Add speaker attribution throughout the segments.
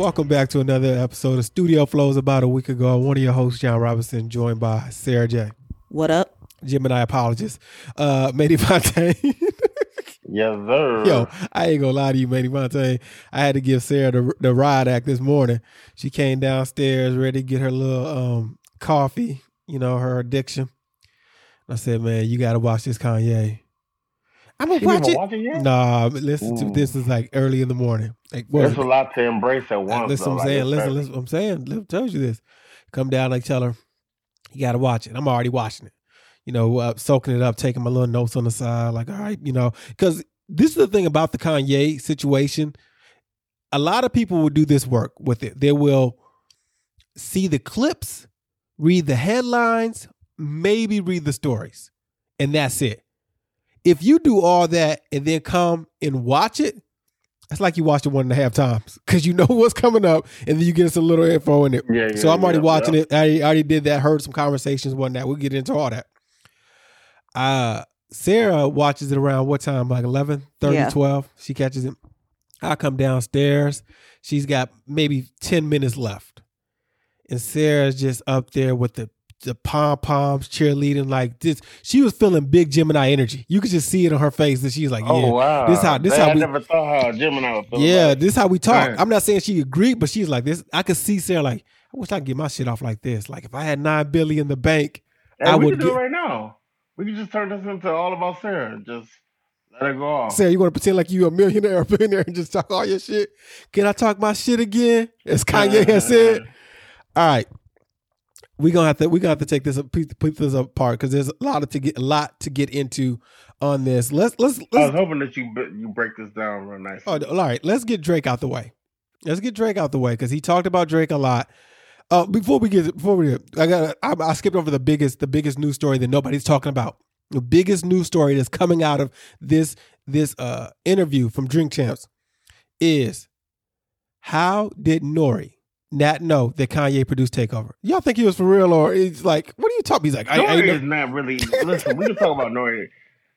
Speaker 1: Welcome back to another episode of Studio Flows. About a week ago, one of your hosts, John Robinson, joined by Sarah J.
Speaker 2: What up?
Speaker 1: Gemini apologist. Uh, Manny Fontaine.
Speaker 3: Yes, sir.
Speaker 1: Yo, I ain't gonna lie to you, Manny Fontaine. I had to give Sarah the, the ride act this morning. She came downstairs ready to get her little um, coffee, you know, her addiction. I said, man, you got to watch this Kanye. I'm gonna watch it.
Speaker 3: watch it yet?
Speaker 1: Nah, but listen to this is like early in the morning. Like, what
Speaker 3: There's a lot to embrace at once.
Speaker 1: listen,
Speaker 3: though.
Speaker 1: I'm
Speaker 3: Like,
Speaker 1: saying,
Speaker 3: it's
Speaker 1: listen,
Speaker 3: very-
Speaker 1: listen. I'm saying, Liv tells you this. Come down, like tell her, you got to watch it. I'm already watching it. You know, uh, soaking it up, taking my little notes on the side. Like, all right, you know, because this is the thing about the Kanye situation. A lot of people will do this work with it. They will see the clips, read the headlines, maybe read the stories, and that's it. If you do all that and then come and watch it, it's like you watched it one and a half times because you know what's coming up, and then you get us a little info in it.
Speaker 3: Yeah, yeah,
Speaker 1: so I'm already
Speaker 3: yeah,
Speaker 1: watching
Speaker 3: yeah.
Speaker 1: it. I already did that. Heard some conversations, one whatnot. We'll get into all that. Uh Sarah watches it around what time? Like 11, 30,
Speaker 2: Yeah.
Speaker 1: 12. She catches it. I come downstairs. She's got maybe 10 minutes left. And Sarah's just up there with the the pom poms cheerleading like this. She was feeling big Gemini energy. You could just see it on her face that she's like, oh, yeah,
Speaker 3: Oh wow!
Speaker 1: this how this
Speaker 3: Dang,
Speaker 1: how
Speaker 3: I
Speaker 1: we
Speaker 3: never thought how Gemini
Speaker 1: yeah, this how we talk.
Speaker 3: Right.
Speaker 1: I'm not saying she agreed, but she's like this. I could see Sarah like, I wish I could get my shit off like this. Like if I had nine billion in the bank,
Speaker 3: Hey,
Speaker 1: I
Speaker 3: we
Speaker 1: would
Speaker 3: do
Speaker 1: get-
Speaker 3: it right now. We can just turn this into all about Sarah. Just let it go off.
Speaker 1: Sarah, you want to pretend like you a millionaire or billionaire and just talk all your shit? Can I talk my shit again? As Kanye has said. All right, we gonna have to we gonna have to take this put put this apart because there's a lot of to get a lot to get into on this. Let's let's
Speaker 3: I was hoping that you you break this down real nice.
Speaker 1: Oh, all right, let's get Drake out the way. Let's get Drake out the way because he talked about Drake a lot. Uh, before we get before we get, I got I, I skipped over the biggest the biggest news story that nobody's talking about. The biggest news story that's coming out of this this uh interview from Drink Champs is how did Nori not know that Kanye produced Takeover? Y'all think he was for real or he's like, what are you talking? He's like, I, I
Speaker 3: Nori
Speaker 1: know.
Speaker 3: is not really. Listen, we can talk about Nori.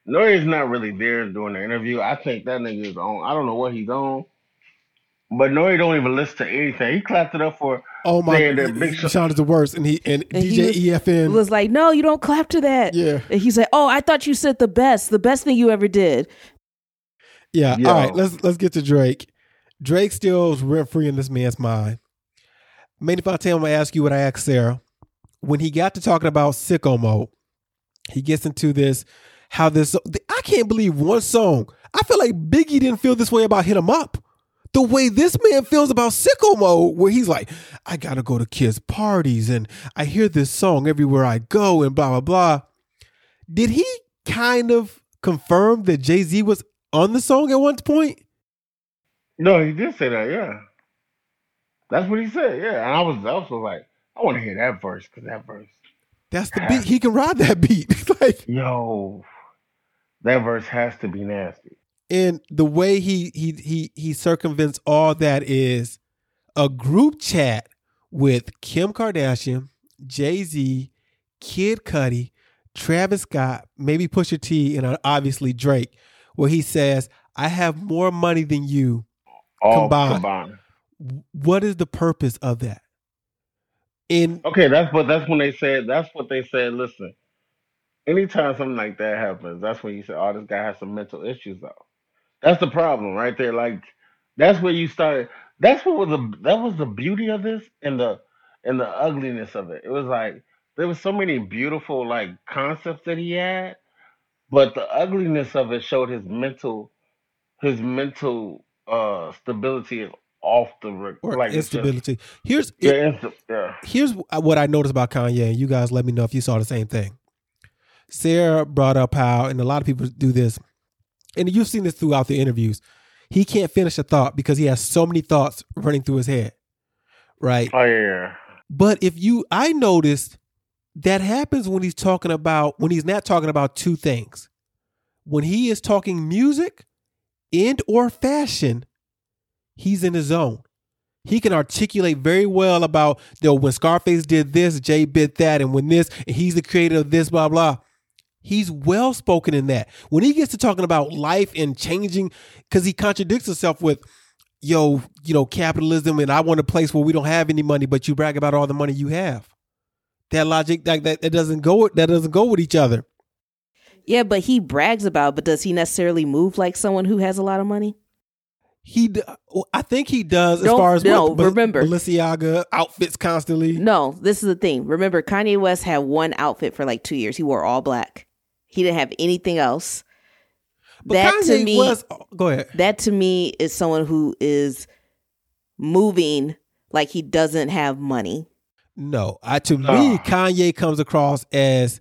Speaker 3: Nori is not really there during the interview. I think that nigga is on. I don't know what he's on, but Nori don't even listen to anything. He clapped it up for.
Speaker 1: oh my,
Speaker 3: saying that Big Sean-
Speaker 1: Sean is the worst, and he and,
Speaker 2: And he
Speaker 1: DJ
Speaker 2: was-
Speaker 1: EFN.
Speaker 2: was like, no, you don't clap to that.
Speaker 1: yeah,
Speaker 2: And he said, oh, I thought you said the best, the best thing you ever did.
Speaker 1: Yeah.
Speaker 3: Yo.
Speaker 1: All right. Let's let's get to Drake. Drake still is rent free in this man's mind. Manny Fontaine, I'm gonna ask you what I asked Sarah. When he got to talking about sicko mode, he gets into this how this I can't believe one song. I feel like Biggie didn't feel this way about Hit 'em Up. The way this man feels about sicko mode, where he's like, I gotta go to kids' parties and I hear this song everywhere I go and blah blah blah. Did he kind of confirm that Jay Z was on the song at one point?
Speaker 3: No, he did say that. Yeah, that's what he said. Yeah, and I was also like, I want to hear that verse because that verse,
Speaker 1: That's the beat. He can ride that beat. Like,
Speaker 3: yo, that verse has to be nasty.
Speaker 1: and the way he he he he circumvents all that is a group chat with Kim Kardashian, Jay Z, Kid Cudi, Travis Scott, maybe Pusha T, and obviously Drake, where he says, "I have more money than you."
Speaker 3: All
Speaker 1: Combined.
Speaker 3: combined.
Speaker 1: What is the purpose of that? In
Speaker 3: Okay, that's what that's when they said. That's what they said. Listen, anytime something like that happens, that's when you say, "Oh, this guy has some mental issues." Though, that's the problem right there. Like, that's where you started. That's what was the that was the beauty of this and the and the ugliness of it. It was like there was so many beautiful like concepts that he had, but the ugliness of it showed his mental his mental uh stability off the re-
Speaker 1: or
Speaker 3: like it's just-
Speaker 1: instability. Here's
Speaker 3: yeah, insta- yeah.
Speaker 1: here's uh, what I noticed about Kanye, and you guys let me know if you saw the same thing. Sarah brought up how, and a lot of people do this, and you've seen this throughout the interviews. He can't finish a thought because he has so many thoughts running through his head, right?
Speaker 3: Oh yeah.
Speaker 1: But if you, I noticed that happens when he's talking about when he's not talking about two things. When he is talking music and or fashion, he's in his zone. He can articulate very well about you know, when Scarface did this, Jay bit that, and when this, and he's the creator of this, blah blah. He's well spoken in that. When he gets to talking about life and changing, because he contradicts himself with, yo, you know, capitalism and I want a place where we don't have any money, but you brag about all the money you have. That logic that that, that doesn't go that doesn't go with each other.
Speaker 2: Yeah, but he brags about, but does he necessarily move like someone who has a lot of money?
Speaker 1: He, d- I think he does as
Speaker 2: No,
Speaker 1: far as
Speaker 2: no,
Speaker 1: what, Ba-
Speaker 2: remember.
Speaker 1: Balenciaga outfits constantly.
Speaker 2: No, this is the thing. Remember, Kanye West had one outfit for like two years. He wore all black. He didn't have anything else.
Speaker 1: But
Speaker 2: that
Speaker 1: Kanye
Speaker 2: to me,
Speaker 1: was. Oh, go ahead.
Speaker 2: that to me is someone who is moving like he doesn't have money.
Speaker 1: No, I to
Speaker 3: Nah.
Speaker 1: me, Kanye comes across as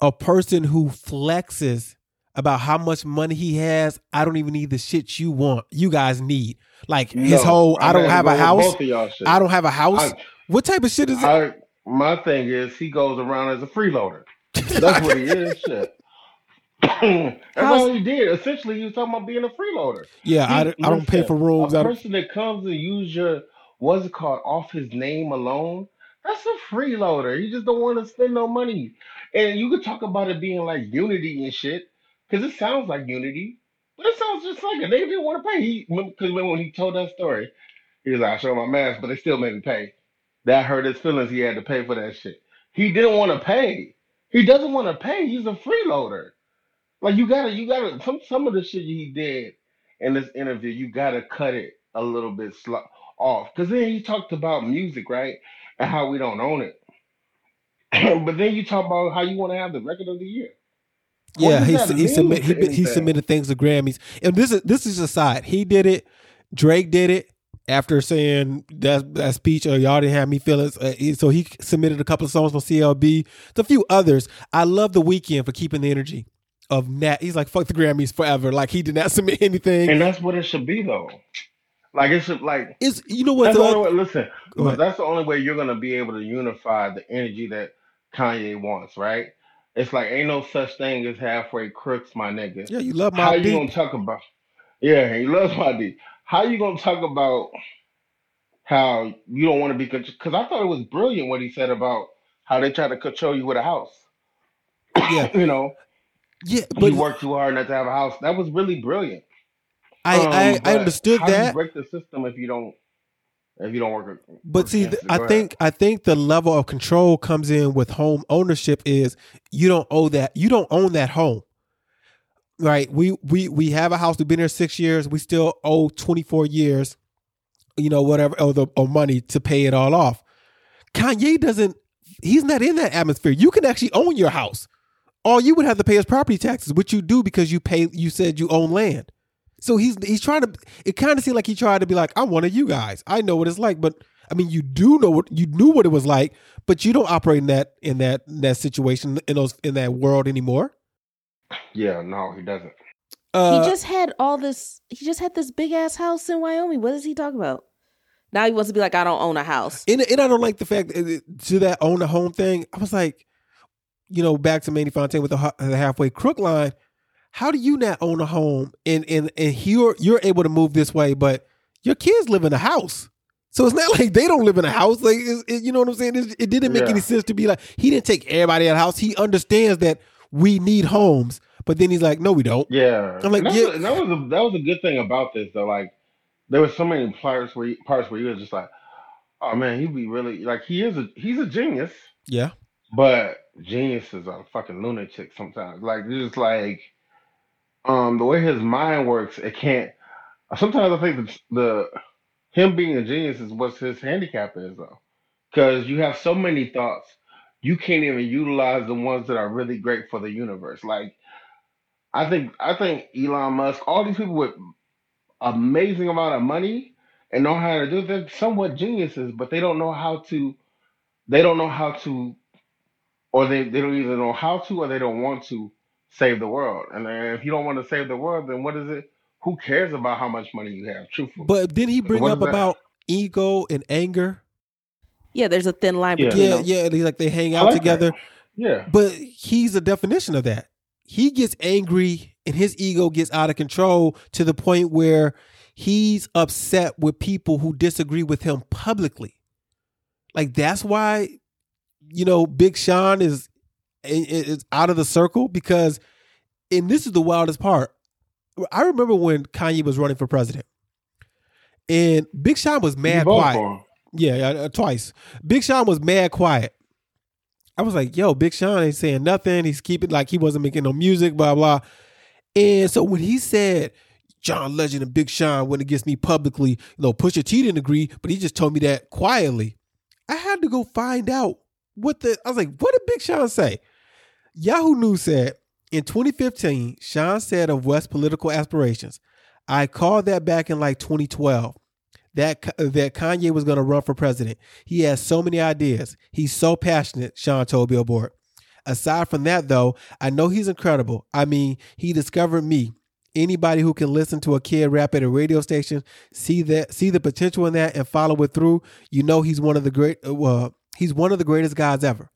Speaker 1: a person who flexes about how much money he has. I don't even need the shit you want. You guys need like his whole. I, don't have a house.
Speaker 3: Both of y'all shit.
Speaker 1: I don't have a house.
Speaker 3: I-
Speaker 1: what type of shit is it?
Speaker 3: I, my thing is he goes around as a freeloader. That's what he is. Shit. That's
Speaker 2: How's-
Speaker 3: all he did. Essentially, he was talking about being a freeloader.
Speaker 1: yeah, I,
Speaker 3: He-
Speaker 1: don't- I don't pay for rooms.
Speaker 3: A
Speaker 1: I
Speaker 3: person that comes and use your what's it called off his name alone, that's a freeloader. You just don't want to spend no money. And you could talk about it being like unity and shit, because it sounds like unity, but it sounds just like it. They didn't want to pay. He because when he told that story, he was like, "I showed my mask, but they still made me pay." That hurt his feelings. He had to pay for that shit. He didn't want to pay. He doesn't want to pay. He's a freeloader. Like you gotta, you gotta. Some some of the shit he did in this interview, you gotta cut it a little bit sl- off. Because then he talked about music, right, and how we don't own it. but then you talk about how you want to have the record of the year.
Speaker 1: Yeah, he he submit he, he submitted things to Grammys, and this is this is aside. He did it. Drake did it after saying that that speech. Or y'all didn't have me feelings. Uh, so he submitted a couple of songs from CLB. There's a few others. I love the Weeknd for keeping the energy of Nat. He's like fuck the Grammys forever. Like he did not submit anything.
Speaker 3: And that's what it should be, though. Like it's like
Speaker 1: It's you know what
Speaker 3: only. Listen, that's the only way you're gonna be able to unify the energy that Kanye wants, right? It's like ain't no such thing as halfway crooks, my nigga.
Speaker 1: Yeah, you love my
Speaker 3: How
Speaker 1: you
Speaker 3: gonna talk about? Yeah, he loves my D. How you gonna talk about how you don't want to be? Because I thought it was brilliant what he said about how they try to control you with a house.
Speaker 1: Yeah,
Speaker 3: you know,
Speaker 1: yeah, but you
Speaker 3: work too hard not to have a house. That was really brilliant.
Speaker 1: I
Speaker 3: Um,
Speaker 1: I, I understood
Speaker 3: how do you
Speaker 1: that.
Speaker 3: break the system if you don't if you don't work?
Speaker 1: But see, th- I think I think the level of control comes in with home ownership is you don't owe that you don't own that home. Right? We we we have a house. We've been here six years. We still owe twenty four years. You know whatever or the or money to pay it all off. Kanye doesn't. He's not in that atmosphere. You can actually own your house. All you would have to pay is property taxes, which you do because you pay. You said you own land. So he's he's trying to. It kind of seemed like he tried to be like, I'm one of you guys. I know what it's like, but I mean, you do know what you knew what it was like, but you don't operate in that in that in that situation in those in that world anymore.
Speaker 3: yeah, no, he doesn't.
Speaker 1: Uh,
Speaker 2: he just had all this. He just had this big ass house in Wyoming. What is he talking about? Now he wants to be like, I don't own a house.
Speaker 1: and, and I don't like the fact that to that own a home thing. I was like, you know, back to Manny Fontaine with the, the halfway crook line. How do you not own a home and and and you're you're able to move this way, but your kids live in a house. So it's not like they don't live in a house. Like it's, it, you know what I'm saying? It, it didn't make
Speaker 3: Yeah.
Speaker 1: any sense to be like he didn't take everybody out of house. He understands that we need homes, but then he's like, no, we don't.
Speaker 3: Yeah,
Speaker 1: I'm like,
Speaker 3: And that's
Speaker 1: yeah.
Speaker 3: a- that was a, that was a good thing about this though. Like there were so many parts where you, parts where you was just like, oh man, he'd be really like he is a he's a genius,
Speaker 1: Yeah,
Speaker 3: but geniuses are fucking lunatic sometimes. Like it's just like um the way his mind works, it can't. Sometimes I think the, the him being a genius is what his handicap is though, because you have so many thoughts, you can't even utilize the ones that are really great for the universe. Like I think I think Elon Musk, all these people with amazing amount of money and know how to do it, they're somewhat geniuses, but they don't know how to they don't know how to or they, they don't either know how to or they don't want to save the world. And then if you don't want to save the world, then what is it? Who cares about how much money you have? Truthfully.
Speaker 1: but did he bring
Speaker 3: What
Speaker 1: up
Speaker 3: is that?
Speaker 1: about ego and anger.
Speaker 2: Yeah, there's a thin line
Speaker 3: Yeah.
Speaker 2: between
Speaker 1: Yeah,
Speaker 2: them.
Speaker 1: yeah. They like they hang
Speaker 3: I
Speaker 1: out
Speaker 3: like that.
Speaker 1: together.
Speaker 3: yeah.
Speaker 1: But he's a definition of that. He gets angry and his ego gets out of control to the point where he's upset with people who disagree with him publicly. Like that's why, you know, Big Sean is is out of the circle because, and this is the wildest part. I remember when Kanye was running for president, And Big Sean was mad quiet. Yeah, uh, uh, twice. Big Sean was mad quiet. I was like, yo, Big Sean ain't saying nothing. He's keeping like he wasn't making no music, blah, blah. And so when he said John Legend and Big Sean went against me publicly, you know, Pusha T didn't agree, but he just told me that quietly. I had to go find out what the I was like, what did Big Sean say? Yahoo News said in 2015, Sean said of West's political aspirations, I called that back in like 2012 that that Kanye was going to run for president. He has so many ideas. He's so passionate, Sean told Billboard. Aside from that though, I know he's incredible. I mean, he discovered me. Anybody who can listen to a kid rap at a radio station, see that see the potential in that and follow it through, you know he's one of the great uh, he's one of the greatest guys ever.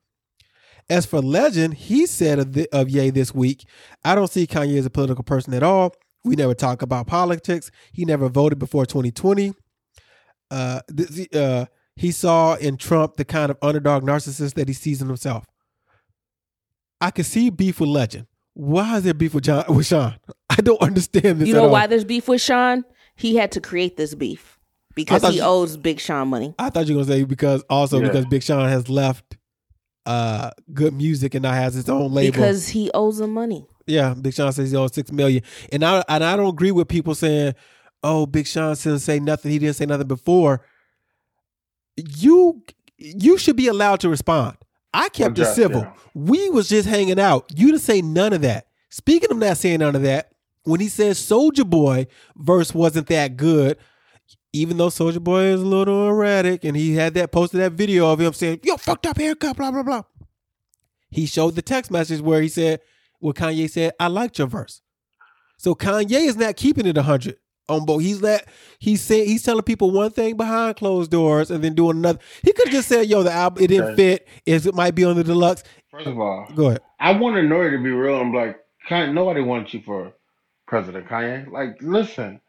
Speaker 1: As for Legend, he said of, the, of Ye this week, I don't see Kanye as a political person at all. We never talk about politics. He never voted before 2020. Uh, th- uh, he saw in Trump the kind of underdog narcissist that he sees in himself. I can see beef with Legend. Why is there beef with John with Sean? I don't understand this.
Speaker 2: You
Speaker 1: at
Speaker 2: know
Speaker 1: all.
Speaker 2: why there's beef with Sean? He had to create this beef because he
Speaker 1: you-
Speaker 2: owes Big Sean money.
Speaker 1: I thought you were gonna say because also
Speaker 3: Yeah.
Speaker 1: because Big Sean has left uh GOOD Music and now has its own label.
Speaker 2: Because he owes him money.
Speaker 1: Yeah, Big Sean says he owes six million, and I and I don't agree with people saying, "Oh, Big Sean didn't say nothing. He didn't say nothing before." You you should be allowed to respond. I kept it civil.
Speaker 3: yeah.
Speaker 1: We was just hanging out. You didn't say none of that. Speaking of not saying none of that, when he says Soulja Boy verse wasn't that good, even though Soulja Boy is a little erratic, and he had that posted that video of him saying, "Yo, fucked up haircut," blah blah blah. He showed the text message where he said, "Well, Kanye said I liked your verse." So Kanye is not keeping it hundred on both. He's that he's saying he's telling people one thing behind closed doors and then doing another. He could have just said, "Yo, the album it didn't fit. Is it might be on the deluxe."
Speaker 3: First of all,
Speaker 1: Go ahead.
Speaker 3: I wanted Nori to be real. I'm like, nobody wants you for president, Kanye. Like, listen,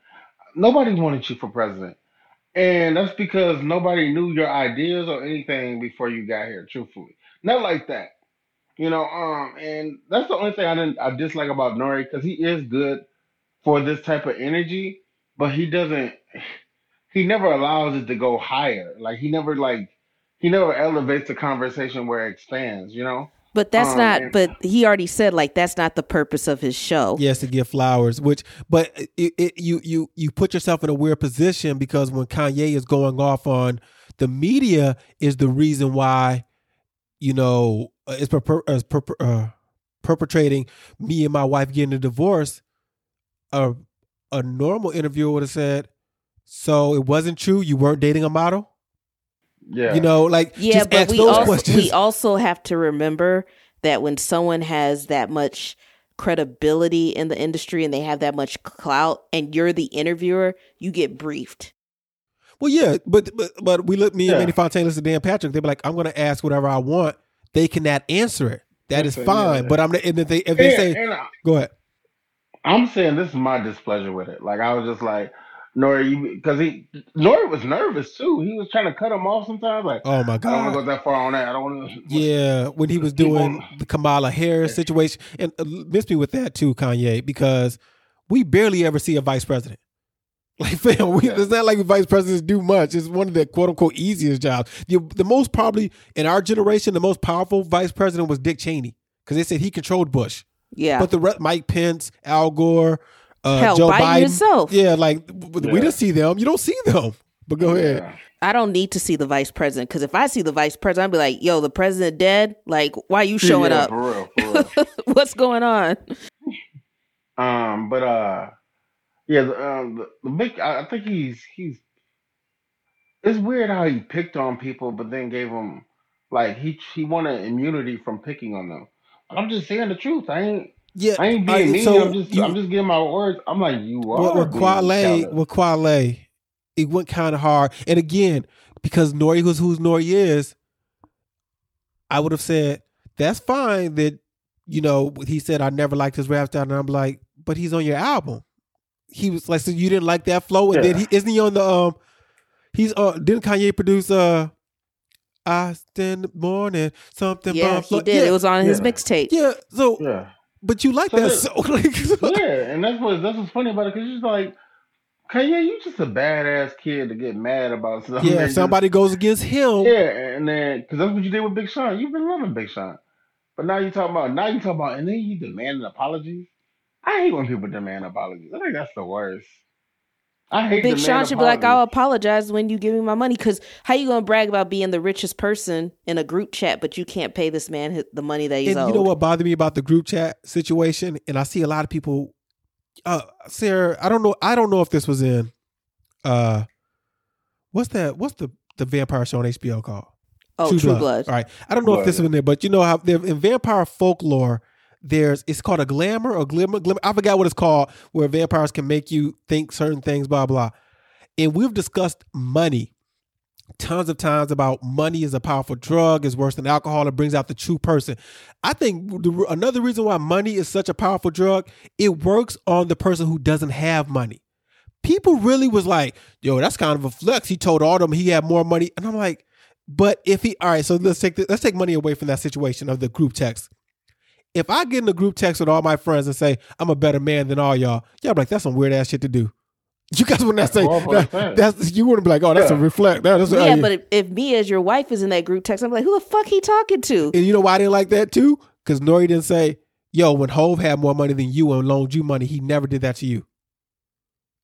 Speaker 3: nobody wanted you for president. And that's because nobody knew your ideas or anything before you got here, truthfully. Not like that. You know, um, and that's the only thing I didn't I dislike about Nori because he is good for this type of energy, but he doesn't he never allows it to go higher. Like he never like he never elevates the conversation where it expands, you know?
Speaker 2: But that's
Speaker 3: Um,
Speaker 2: not.
Speaker 3: and-
Speaker 2: But he already said like that's not the purpose of his show.
Speaker 1: Yes, to give flowers, which but it, it, you you you put yourself in a weird position because when Kanye is going off on the media is the reason why you know uh, is, perper, is perper, uh, perpetrating me and my wife getting a divorce. A a normal interviewer would have said, "So it wasn't true. You weren't dating a model."
Speaker 3: Yeah.
Speaker 1: You know, like
Speaker 2: Yeah,
Speaker 1: just
Speaker 2: but
Speaker 1: ask
Speaker 2: we
Speaker 1: those
Speaker 2: also,
Speaker 1: questions.
Speaker 2: we also have to remember that when someone has that much credibility in the industry and they have that much clout, and you're the interviewer, you get briefed.
Speaker 1: Well, yeah, but but but we look me and
Speaker 3: Yeah.
Speaker 1: Manny Fontaine listen to Dan Patrick. They be like, I'm going to ask whatever I want. They cannot answer it. That is
Speaker 3: Listen,
Speaker 1: fine.
Speaker 3: yeah.
Speaker 1: But I'm and if they if they
Speaker 3: And-
Speaker 1: say
Speaker 3: and I-
Speaker 1: go ahead.
Speaker 3: I'm saying this is my displeasure with it. Like I was just like, Nori, you because he Nori was nervous too. He was trying to cut him off sometimes. Like
Speaker 1: Oh my god,
Speaker 3: I don't want to go that far on that. I don't want to.
Speaker 1: Yeah, when he was doing
Speaker 3: on.
Speaker 1: the Kamala Harris situation, and uh, miss me with that too, Kanye, because we barely ever see a vice president. Like, fam, we,
Speaker 3: Yeah.
Speaker 1: it's not like vice presidents do much. It's one of the quote unquote easiest jobs. The, the most probably in our generation, the most powerful vice president was Dick Cheney because they said he controlled Bush.
Speaker 2: Yeah.
Speaker 1: But the re- Mike Pence, Al Gore, uh,
Speaker 2: Hell,
Speaker 1: Joe
Speaker 2: Biden
Speaker 1: Biden,
Speaker 2: himself.
Speaker 1: yeah, like w- we
Speaker 3: Yeah.
Speaker 1: don't see them. You don't see them. But go ahead.
Speaker 3: Yeah.
Speaker 2: I don't need to see the vice president because if I see the vice president, I'd be like, "Yo, the president dead. Like, why are you showing
Speaker 3: Yeah,
Speaker 2: up?
Speaker 3: for real, for real.
Speaker 2: What's going on?"
Speaker 3: Um, but uh, yeah, the, um, the, the big. I, I think he's he's. It's weird how he picked on people, but then gave them like he he wanted immunity from picking on them. I'm just saying the truth. I ain't
Speaker 1: Yeah,
Speaker 3: I ain't
Speaker 1: I-
Speaker 3: being mean.
Speaker 1: so
Speaker 3: I'm just
Speaker 1: you-
Speaker 3: I'm just giving my words. I'm like you
Speaker 1: with,
Speaker 3: are
Speaker 1: with
Speaker 3: being
Speaker 1: Quale, with Quale, it went kind of hard. And again, because Nori was who Nori is, I would have said that's fine. That you know he said I never liked his rap style, and I'm like, but he's on your album. He was like, so you didn't like that flow, and then he isn't he on the um, he's uh didn't Kanye produce uh, I stand morning something.
Speaker 2: yeah, he
Speaker 1: flow-
Speaker 2: did.
Speaker 1: Yeah,
Speaker 2: It was on his mixtape.
Speaker 1: yeah. So,
Speaker 3: Yeah.
Speaker 1: But you like
Speaker 3: So
Speaker 1: that so like.
Speaker 3: yeah, and that's what that's what's funny about it because it's like Kanye, you just a badass kid to get mad about something.
Speaker 1: Yeah, if somebody goes against him,
Speaker 3: yeah, and then because that's what you did with Big Sean. You've been loving Big Sean, but now you talking about now you talking about, and then you demand an apology. I hate when people demand apologies. I think that's the worst. I hate
Speaker 2: Big
Speaker 3: demand
Speaker 2: Sean should be like, I'll apologize when you give me my money. Because how you gonna brag about being the richest person in a group chat, but you can't pay this man hi- the money that he's
Speaker 1: and
Speaker 2: owed?
Speaker 1: you know what bothered me about the group chat situation, and I see a lot of people. Uh, Sarah, I don't know. I don't know if this was in. Uh, what's that? What's the the vampire show on HBO called?
Speaker 2: Oh, True, Blood.
Speaker 1: All right. I don't know if this is in there, but you know how in vampire folklore, there's it's called a glamour or glimmer, glimmer. I forgot what it's called, where vampires can make you think certain things, blah blah. And we've discussed money tons of times about money is a powerful drug, is worse than alcohol, it brings out the true person. I think the, another reason why money is such a powerful drug, it works on the person who doesn't have money. People really was like, yo, that's kind of a flex. He told all them he had more money. And I'm like, but if he all right, so let's take the, let's take money away from that situation of the group text. If I get in a group text with all my friends and say I'm a better man than all y'all, y'all be like that's some weird ass shit to do. You guys wouldn't say
Speaker 3: That's what I'm
Speaker 1: that,
Speaker 3: saying.
Speaker 1: that's you wouldn't be like oh that's a
Speaker 3: Yeah.
Speaker 1: reflect that is
Speaker 2: Yeah, but if, if me as your wife is in that group text, I'm like, who the fuck he talking to?
Speaker 1: and you know why I didn't like that too because Nori didn't say yo when Hove had more money than you and loaned you money he never did that to you.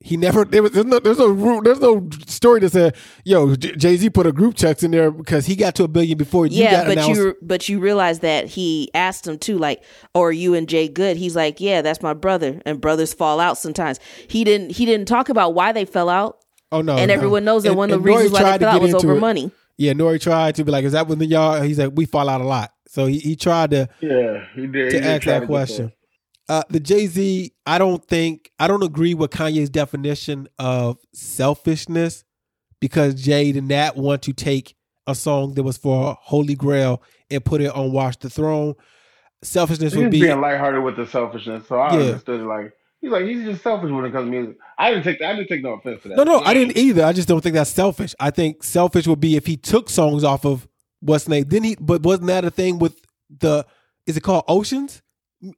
Speaker 1: He never there was there's no there's no ru- there's no story that said yo Jay Z put a group text in there because he got to a billion before you
Speaker 2: yeah,
Speaker 1: got
Speaker 2: but
Speaker 1: announced.
Speaker 2: you but you realize that he asked him too, like, "Or are you and Jay good?" He's like, "Yeah, that's my brother." And brothers fall out sometimes. He didn't he didn't talk about why they fell out,
Speaker 1: oh no,
Speaker 2: and
Speaker 1: no.
Speaker 2: everyone knows that
Speaker 1: And-
Speaker 2: one of the reasons why they
Speaker 1: to
Speaker 2: fell out was over
Speaker 1: it.
Speaker 2: money.
Speaker 1: Yeah, Nori tried to be like, is that when the y'all? He's like, we fall out a lot. So he, he tried to
Speaker 3: Yeah, he did.
Speaker 1: to
Speaker 3: he
Speaker 1: ask
Speaker 3: try
Speaker 1: that
Speaker 3: to
Speaker 1: question. Uh, the Jay Z, I don't think I don't agree with Kanye's definition of selfishness because Jay did not want to take a song that was for Holy Grail and put it on Watch the Throne. Selfishness
Speaker 3: He
Speaker 1: would be
Speaker 3: being lighthearted with the selfishness, so I
Speaker 1: Yeah.
Speaker 3: understood it. Like he's like he's just selfish when it comes to music. I didn't take I didn't take no offense to that.
Speaker 1: no, no. I didn't either. I just don't think that's selfish. I think selfish would be if he took songs off of what's name. Then he, but wasn't that a thing with the? Is it called Oceans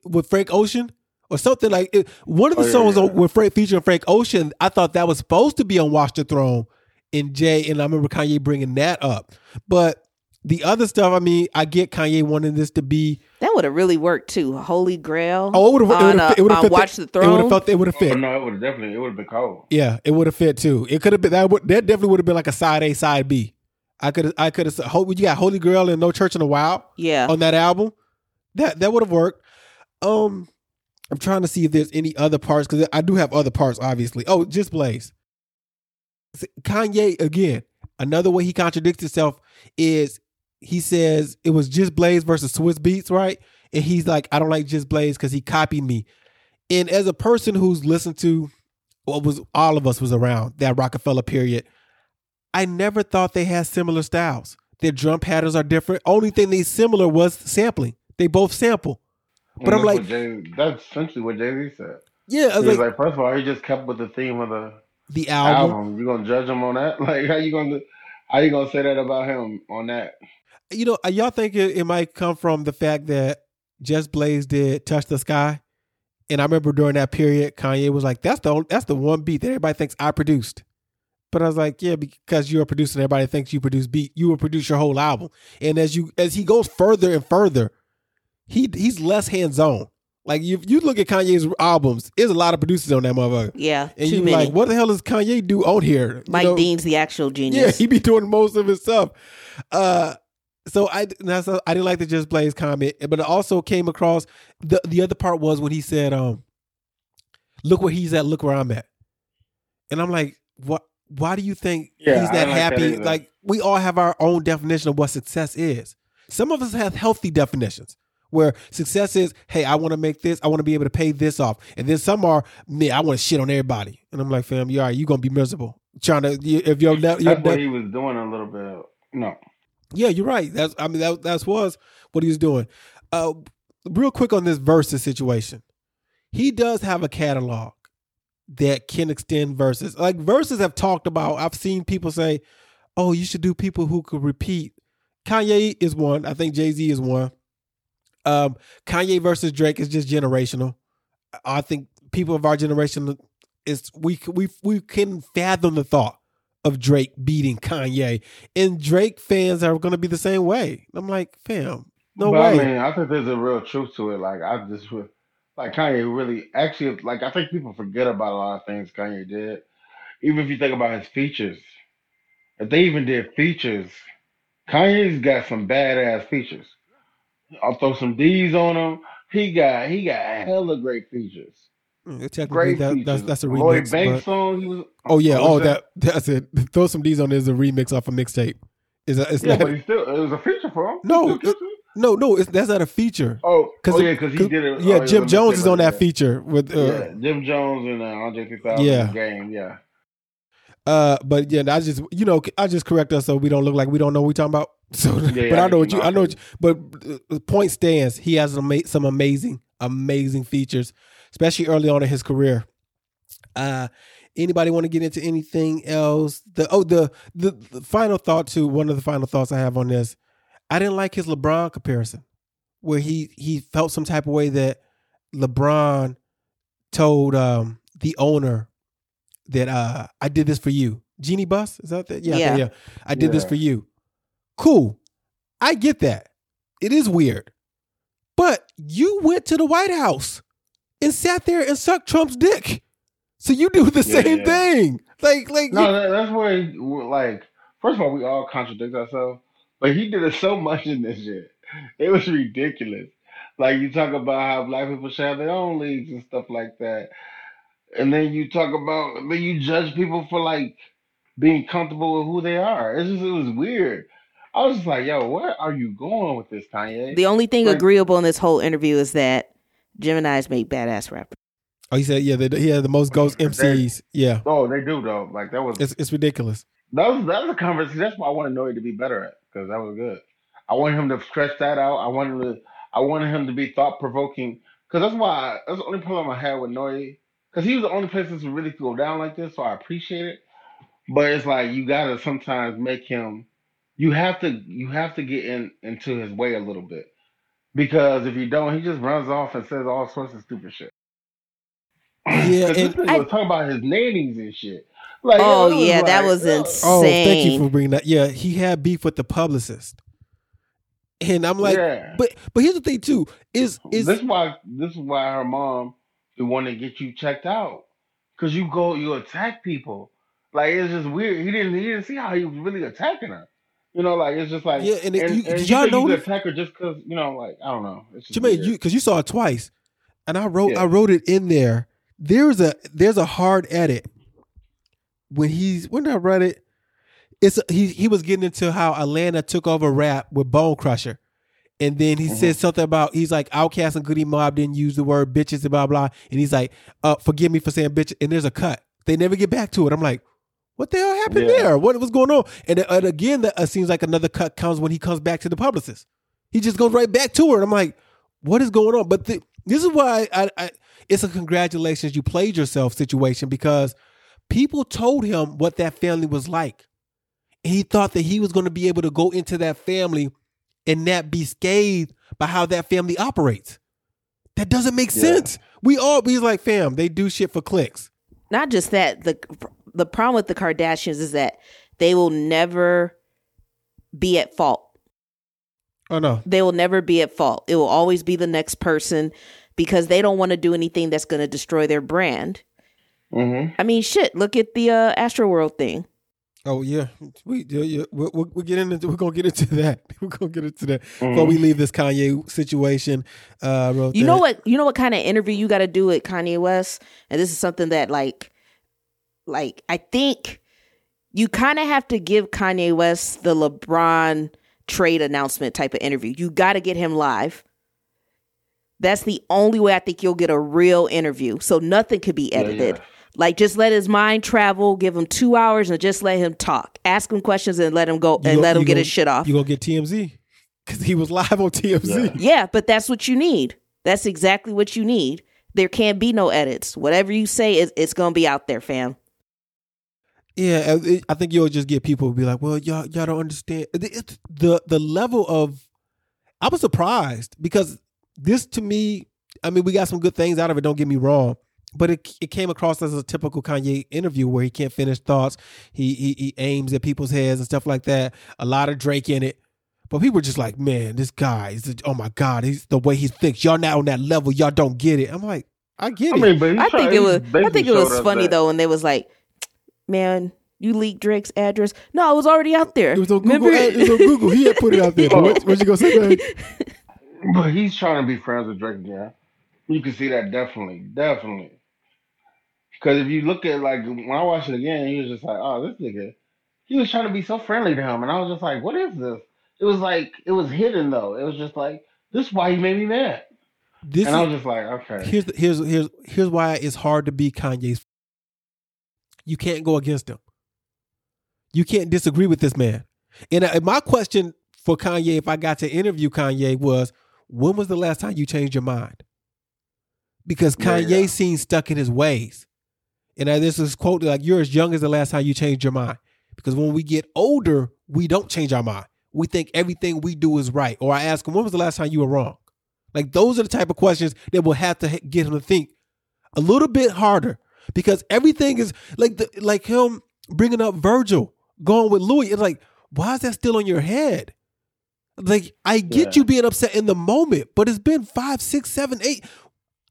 Speaker 1: with Frank Ocean or something like it? One of the
Speaker 3: Oh, yeah,
Speaker 1: songs
Speaker 3: yeah.
Speaker 1: on, with Frank featuring Frank Ocean, I thought that was supposed to be on Watch the Throne in Jay, and I remember Kanye bringing that up. But the other stuff, I mean, I get Kanye wanting this to be.
Speaker 2: That would have really worked too. Holy Grail.
Speaker 1: Oh, it would have. It would have. It would have
Speaker 2: uh,
Speaker 1: fit.
Speaker 2: Watch the
Speaker 1: It would have
Speaker 2: Throne.
Speaker 1: felt. It would have
Speaker 3: Oh,
Speaker 1: fit.
Speaker 3: no, it would have definitely it would have been cold.
Speaker 1: Yeah, it would have fit too. It could have been that. Would, that definitely would have been like a side A, side B. I could. I could have. You got Holy Grail and No Church in the Wild
Speaker 2: yeah.
Speaker 1: on that album. That that would have worked. Um, I'm trying to see if there's any other parts because I do have other parts. Obviously. Oh, Just Blaze. Kanye again. Another way he contradicts himself is he says it was Just Blaze versus Swizz Beatz, right? And he's like, I don't like Just Blaze because he copied me. And as a person who's listened to what was all of us was around that Rockefeller period, I never thought they had similar styles. Their drum patterns are different. Only thing they similar was sampling. They both sample. But
Speaker 3: And
Speaker 1: I'm like-
Speaker 3: Jay, that's essentially what Jay Z said.
Speaker 1: Yeah, I was
Speaker 3: was
Speaker 1: like,
Speaker 3: like, first of all, he just kept with the theme of the
Speaker 1: the album.
Speaker 3: album. You gonna judge him on that? Like, how you gonna how you gonna say that about him on that?
Speaker 1: You know, uh, y'all think it, it might come from the fact that Just Blaze did "Touch the Sky," and I remember during that period, Kanye was like, "That's the only, that's the one beat that everybody thinks I produced." But I was like, "Yeah, because you're a producer, everybody thinks you produce beat. You will produce your whole album." And as you as he goes further and further, he he's less hands on. Like you, you look at Kanye's albums, there's a lot of producers on that motherfucker.
Speaker 2: Yeah.
Speaker 1: And
Speaker 2: too
Speaker 1: you
Speaker 2: many.
Speaker 1: like, what the hell does Kanye do on here? You
Speaker 2: Mike
Speaker 1: know?
Speaker 2: Dean's the actual genius.
Speaker 1: Yeah,
Speaker 2: genius.
Speaker 1: he be doing most of his stuff. Uh, so I that's I didn't like the Just Blaze comment, but it also came across the the other part was when he said, um, look where he's at, look where I'm at. And I'm like, what why do you think
Speaker 3: Yeah,
Speaker 1: he's that
Speaker 3: didn't like that
Speaker 1: happy? like we all have our own definition of what success is. Some of us have healthy definitions where success is, hey, I want to make this, I want to be able to pay this off. And then some are, me, I want to shit on everybody. And I'm like, fam, you all right, you gonna be miserable. Trying to if you're, you're
Speaker 3: That's what he was doing a little bit. No,
Speaker 1: yeah, you're right. That's I mean that that was what he was doing. Uh, real quick on this versus situation, he does have a catalog that can extend verses. Like verses have talked about. I've seen people say, "Oh, you should do people who could repeat." Kanye is one. I think Jay Z is one. Um, Kanye versus Drake is just generational. I think people of our generation it's we we we can fathom the thought of Drake beating Kanye, and Drake fans are going to be the same way. I'm like, fam, no
Speaker 3: but
Speaker 1: way.
Speaker 3: I mean, I think there's a real truth to it. Like I just like Kanye really actually like I think people forget about a lot of things Kanye did. Even if you think about his features, if they even did features, Kanye's got some badass features. I'll throw some D's on him. He got he got hella great features.
Speaker 1: Mm, Technically,
Speaker 3: Great
Speaker 1: that,
Speaker 3: features.
Speaker 1: that's that's a
Speaker 3: Lloyd
Speaker 1: remix.
Speaker 3: Banks
Speaker 1: but-
Speaker 3: song. He was.
Speaker 1: oh yeah, oh
Speaker 3: was
Speaker 1: that that's it. Throw some D's on is a remix off a mixtape. Is that? It's
Speaker 3: Yeah,
Speaker 1: not.
Speaker 3: but he still it was a feature for him.
Speaker 1: No,
Speaker 3: He still kissed him?
Speaker 1: no, no, it's, that's not a feature.
Speaker 3: Oh,
Speaker 1: Cause
Speaker 3: oh yeah, because he did it.
Speaker 1: Yeah,
Speaker 3: oh,
Speaker 1: Jim Jones is on that
Speaker 3: like
Speaker 1: feature with. Uh,
Speaker 3: Yeah, Jim Jones and uh, Andre 3000
Speaker 1: Yeah.
Speaker 3: game. Yeah.
Speaker 1: Uh, but yeah, I just you know I just correct us so we don't look like we don't know what we talking about. So,
Speaker 3: Yeah,
Speaker 1: but
Speaker 3: yeah,
Speaker 1: I know what you. I know. What you, but uh, the point stands. He has some amazing amazing features, especially early on in his career. Uh, anybody want to get into anything else? The oh the, the the final thought to One of the final thoughts I have on this. I didn't like his LeBron comparison, where he he felt some type of way that LeBron told um the owner that uh I did this for you. Jeanie Buss is that that? Yeah,
Speaker 2: Yeah.
Speaker 1: yeah. yeah. I did this for you. Cool. I get that. It is weird. But you went to the White House and sat there and sucked Trump's dick. So you do the
Speaker 3: Yeah,
Speaker 1: same
Speaker 3: yeah.
Speaker 1: thing. Like like
Speaker 3: No, that, that's where, he- like, first of all, we all contradict ourselves, but he did it so much in this shit. It was ridiculous. Like, you talk about how black people should have their own leagues and stuff like that. And then you talk about, then you judge people for, like, being comfortable with who they are. It's just, it was weird. I was just like, yo, where are you going with this, Kanye?
Speaker 2: The only thing
Speaker 3: Like-
Speaker 2: agreeable in this whole interview is that Gemini's make badass rappers.
Speaker 1: oh he said yeah the, he had the most ghost MCs. Yeah.
Speaker 3: oh, they do, though. Like, that was,
Speaker 1: It's it's ridiculous.
Speaker 3: That was that was a conversation. That's what I wanted Nori to be better at because that was good. I wanted him to stretch that out. I wanted to. I wanted him to be thought provoking because that's why I, that's the only problem I had with Nori because he was the only person to really go down like this. So I appreciate it, but it's like you gotta sometimes make him. You have to you have to get in into his way a little bit because if you don't, he just runs off and says all sorts of stupid shit.
Speaker 1: Yeah,
Speaker 3: 'Cause this
Speaker 1: and-
Speaker 3: nigga was talking about his nannies and shit. Like,
Speaker 2: Oh,
Speaker 3: it was
Speaker 2: yeah, that was
Speaker 3: yo.
Speaker 2: insane.
Speaker 1: Oh, thank you for bringing that. Yeah, he had beef with the publicist. And I'm like,
Speaker 3: Yeah.
Speaker 1: but but here's the thing too is is
Speaker 3: this why this is why her mom would want to get you checked out because you go you attack people like it's just weird he didn't he didn't see how he was really attacking her you know like it's just like
Speaker 1: Yeah, and it- you-
Speaker 3: and
Speaker 1: did y'all
Speaker 3: think you could attack her just because you know like I don't know it's
Speaker 1: Jermaine,
Speaker 3: weird.
Speaker 1: you because you saw it twice, and I wrote
Speaker 3: Yeah.
Speaker 1: I wrote it in there. There's a there's a hard edit when he's when I read it. It's he he was getting into how Atlanta took over rap with Bone Crusher, and then he
Speaker 3: Mhm.
Speaker 1: said something about he's like OutKast and Goodie Mob didn't use the word bitches and blah blah, and he's like, uh, forgive me for saying bitch, and there's a cut. They never get back to it. I'm like. What the hell happened
Speaker 3: Yeah.
Speaker 1: there? What was going on? And, and again, that uh, seems like another cut comes when he comes back to the publicist. He just goes right back to her. And I'm like, what is going on? But the, this is why I, I, it's a congratulations, you played yourself situation because people told him what that family was like. And he thought that he was going to be able to go into that family and not be scathed by how that family operates. That doesn't make
Speaker 3: Yeah.
Speaker 1: sense. We all, he's like, fam, they do shit for clicks.
Speaker 2: Not just that, the the problem with the Kardashians is that they will never be at fault.
Speaker 1: Oh, no.
Speaker 2: They will never be at fault. It will always be the next person because they don't want to do anything that's going to destroy their brand.
Speaker 3: Mm-hmm.
Speaker 2: I mean, shit. Look at the uh, Astroworld thing.
Speaker 1: Oh yeah, we yeah, yeah. We'll, we'll, we'll get into we're gonna get into that. We're gonna get into that
Speaker 3: Mm-hmm.
Speaker 1: before we leave this Kanye situation. Uh, real
Speaker 2: You know what? You know what kind of interview you got to do with Kanye West, and this is something that like, like I think you kind of have to give Kanye West the LeBron trade announcement type of interview. You got to get him live. That's the only way I think you'll get a real interview. So nothing could be
Speaker 3: Yeah,
Speaker 2: edited.
Speaker 3: yeah.
Speaker 2: Like just let his mind travel, give him two hours, and just let him talk. Ask him questions and let him go
Speaker 1: You
Speaker 2: and
Speaker 1: go-
Speaker 2: let him get his shit off.
Speaker 1: You gonna get TMZ because he was live on TMZ.
Speaker 2: Yeah, but that's what you need. That's exactly what you need. There can't be no edits. Whatever you say, is it's gonna be out there, fam.
Speaker 1: Yeah, I- think you'll just get people who be like, "Well, y'all, y'all don't understand." It's the the level of. I was surprised because this to me, I mean, we got some good things out of it. Don't get me wrong, but it it came across as a typical Kanye interview where he can't finish thoughts. He he, he aims at people's heads and stuff like that. A lot of Drake in it. But people were just like, man, this guy is oh my God, he's the way he thinks. Y'all not on that level, y'all don't get it. I'm like, I get
Speaker 3: I
Speaker 1: it.
Speaker 3: mean, but
Speaker 2: I
Speaker 3: tried-
Speaker 2: think it was. I think it was funny
Speaker 3: that-
Speaker 2: though when they was like, "Man, you leaked Drake's address." No, it was already out there.
Speaker 1: it was on Google.
Speaker 2: Remember?
Speaker 1: It was on Google. He had put it out there. But what, what you gonna say, man?
Speaker 3: But he's trying to be friends with Drake again. You can see that definitely, definitely. Because if you look at like when I watched it again, he was just like, "Oh, this nigga." He was trying to be so friendly to him, and I was just like, "What is this?" It was like it was hidden though. It was just like this is why he made me mad,
Speaker 1: This
Speaker 3: and I was just like, "Okay."
Speaker 1: here's the, here's here's here's why it's hard to be Kanye's. You can't go against him. You can't disagree with this man. And uh, my question for Kanye, if I got to interview Kanye, was when was the last time you changed your mind? Because
Speaker 3: Yeah,
Speaker 1: Kanye
Speaker 3: yeah.
Speaker 1: seems stuck in his ways. And uh, this is quoted like you're as young as the last time you changed your mind. Because when we get older, we don't change our mind. We think everything we do is right. Or I ask him, when was the last time you were wrong? Like those are the type of questions that will have to get him to think a little bit harder because everything is like the, like him bringing up Virgil going with Louis. It's like why is that still on your head? Like I get
Speaker 3: Yeah.
Speaker 1: you being upset in the moment, but it's been five, six, seven, eight.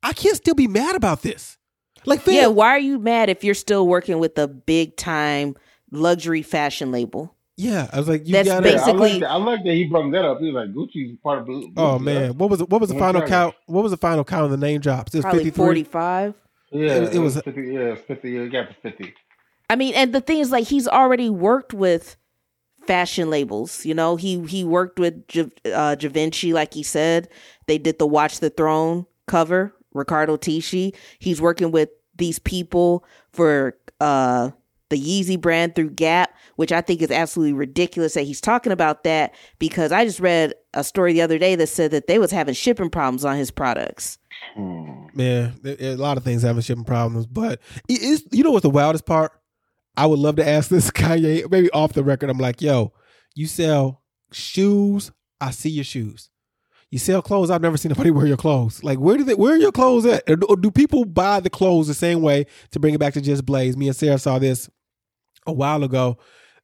Speaker 1: I can't still be mad about this. Like fam,
Speaker 2: yeah, why are you mad if you're still working with a big time luxury fashion label?
Speaker 1: yeah. I was like, you
Speaker 2: That's
Speaker 1: got
Speaker 3: Yeah,
Speaker 1: it.
Speaker 3: I
Speaker 2: basically-
Speaker 3: like that. I like that he brought that up. He was like, "Gucci's part of." Gucci.
Speaker 1: Oh man, what was? What was the final
Speaker 3: second.
Speaker 1: count? What was the final count on the name drops? It was
Speaker 2: Probably
Speaker 1: fifty three.
Speaker 2: 45.
Speaker 3: Yeah,
Speaker 1: It- it
Speaker 3: it,
Speaker 1: was-
Speaker 3: was fifty. Yeah, it's fifty. Yeah, it got to fifty.
Speaker 2: I mean, and the thing is, like, he's already worked with fashion labels. You know, he he worked with Gi- uh, Givenchy, like he said. They did the Watch the Throne cover, Riccardo Tisci. He's working with these people for uh, the Yeezy brand through Gap, which I think is absolutely ridiculous that he's talking about that because I just read a story the other day that said that they was having shipping problems on his products.
Speaker 3: Hmm.
Speaker 1: Man, there- there- a lot of things having shipping problems, but it is. You know what's the wildest part? I would love to ask this Kanye, maybe off the record. I'm like, yo, you sell shoes. I see your shoes. You sell clothes. I've never seen nobody wear your clothes. Like, where do they? Where are your clothes at? Or do, or do people buy the clothes the same way? To bring it back to Just Blaze, me and Sarah saw this a while ago.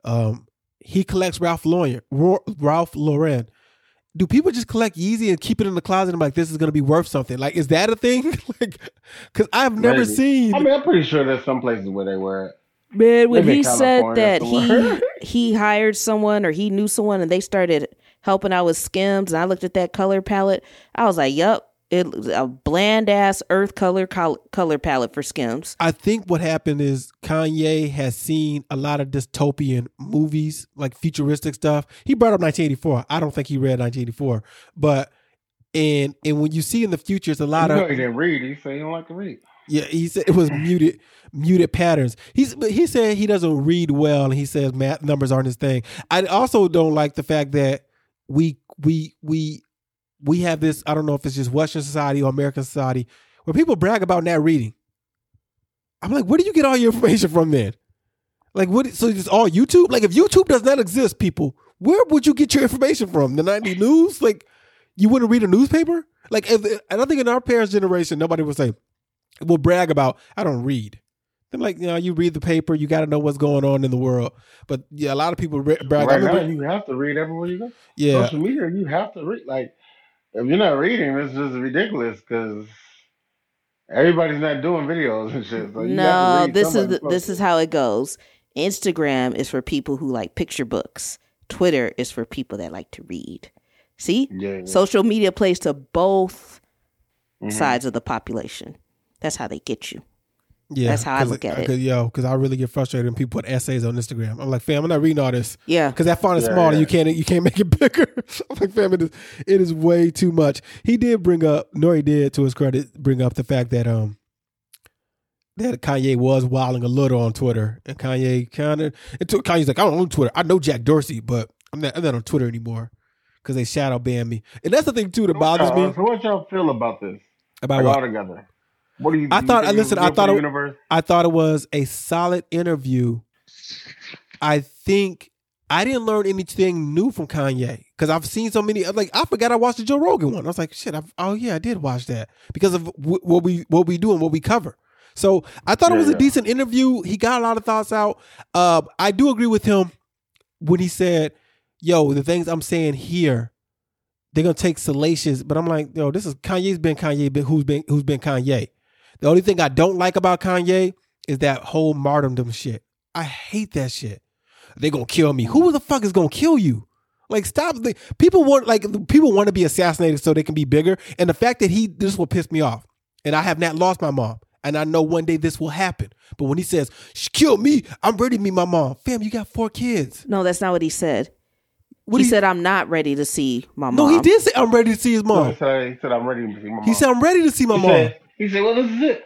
Speaker 1: Um, he collects Ralph Lauren. Ralph Lauren. Do people just collect Yeezy and keep it in the closet? and be like, this is going to be worth something. Like, is that a thing? like, because I've never
Speaker 3: Maybe.
Speaker 1: seen.
Speaker 3: I mean, I'm pretty sure there's some places where they wear it.
Speaker 2: Man, when
Speaker 3: Maybe
Speaker 2: he said that he he hired someone or he knew someone and they started helping out with skims, and I looked at that color palette, I was like, "Yup, it a bland ass earth color col- color palette for skims."
Speaker 1: I think what happened is Kanye has seen a lot of dystopian movies, like futuristic stuff. He brought up 1984. I don't think he read 1984, but and and when you see in the future, it's a lot
Speaker 3: you know
Speaker 1: of
Speaker 3: he didn't read. He said he don't like to read.
Speaker 1: yeah. He said it was muted muted patterns. He's but he said he doesn't read well, and he says math numbers aren't his thing. I also don't like the fact that we we we we have this. I don't know if it's just Western society or American society where people brag about not reading. I'm like, where do you get all your information from then? Like, what? So it's all YouTube? Like, if YouTube does not exist, people, where would you get your information from? The 90 news? Like, you wouldn't read a newspaper? Like, if, I think in our parents' generation, nobody would say, will brag about, I don't read. They're like, you know, you read the paper, you got to know what's going on in the world. But yeah, a lot of people bra- brag. I
Speaker 3: right now, you have to read everywhere you go.
Speaker 1: yeah,
Speaker 3: Social media, you have to read. Like, if you're not reading, it's just ridiculous because everybody's not doing videos and shit. So you
Speaker 2: no,
Speaker 3: to read
Speaker 2: this is the, this is how it goes. Instagram is for people who like picture books. Twitter is for people that like to read. See,
Speaker 3: Yeah, yeah.
Speaker 2: social media plays to both
Speaker 3: Mhm.
Speaker 2: sides of the population. That's how they get you.
Speaker 1: Yeah.
Speaker 2: That's how I look at it.
Speaker 1: 'cause, yo, because I really get frustrated when people put essays on Instagram. I'm like, fam, I'm not reading all this.
Speaker 2: Yeah.
Speaker 1: because that font is
Speaker 3: Yeah,
Speaker 1: small and
Speaker 3: yeah.
Speaker 1: you can't you can't make it bigger. I'm like, fam, it is it is way too much. He did bring up, Nori did to his credit, bring up the fact that um that Kanye was wilding a little on Twitter, and Kanye kind of and to, Kanye's like, I don't own Twitter. I know Jack Dorsey, but I'm not I'm not on Twitter anymore because they shadow ban me. And that's the thing too that bothers me
Speaker 3: So what y'all feel about this?
Speaker 1: about
Speaker 3: Like,
Speaker 1: what
Speaker 3: altogether. What do you?
Speaker 1: I
Speaker 3: you
Speaker 1: thought-
Speaker 3: think it
Speaker 1: listen, I thought it-
Speaker 3: universe.
Speaker 1: I thought it was a solid interview. I think I didn't learn anything new from Kanye because I've seen so many. Like I forgot I watched the Joe Rogan one. I was like, shit. I've, oh yeah, I did watch that because of w- what we what we do and what we cover. So I thought it
Speaker 3: Yeah,
Speaker 1: was a
Speaker 3: yeah.
Speaker 1: decent interview. He got a lot of thoughts out. Uh, I do agree with him when he said, "Yo, the things I'm saying here, they're gonna take salacious." But I'm like, "Yo, this is Kanye's been Kanye, who's been who's been Kanye." The only thing I don't like about Kanye is that whole martyrdom shit. I hate that shit. They gonna kill me. Who the fuck is gonna kill you? Like stop. The, people want like people want to be assassinated so they can be bigger. And the fact that he this will piss me off. And I have not lost my mom. And I know one day this will happen. But when he says, "Sh- kill me, I'm ready to meet my mom. Fam, you got four kids.
Speaker 2: No, that's not what he said.
Speaker 1: What
Speaker 2: he
Speaker 1: do you-
Speaker 2: said, "I'm not ready to see my mom."
Speaker 1: No, he did say I'm ready to see his
Speaker 3: No,
Speaker 1: mom.
Speaker 3: he, said, he said, I'm ready to see my mom.
Speaker 1: He said I'm ready to see my
Speaker 3: he
Speaker 1: mom.
Speaker 3: said, he said, well, this is it.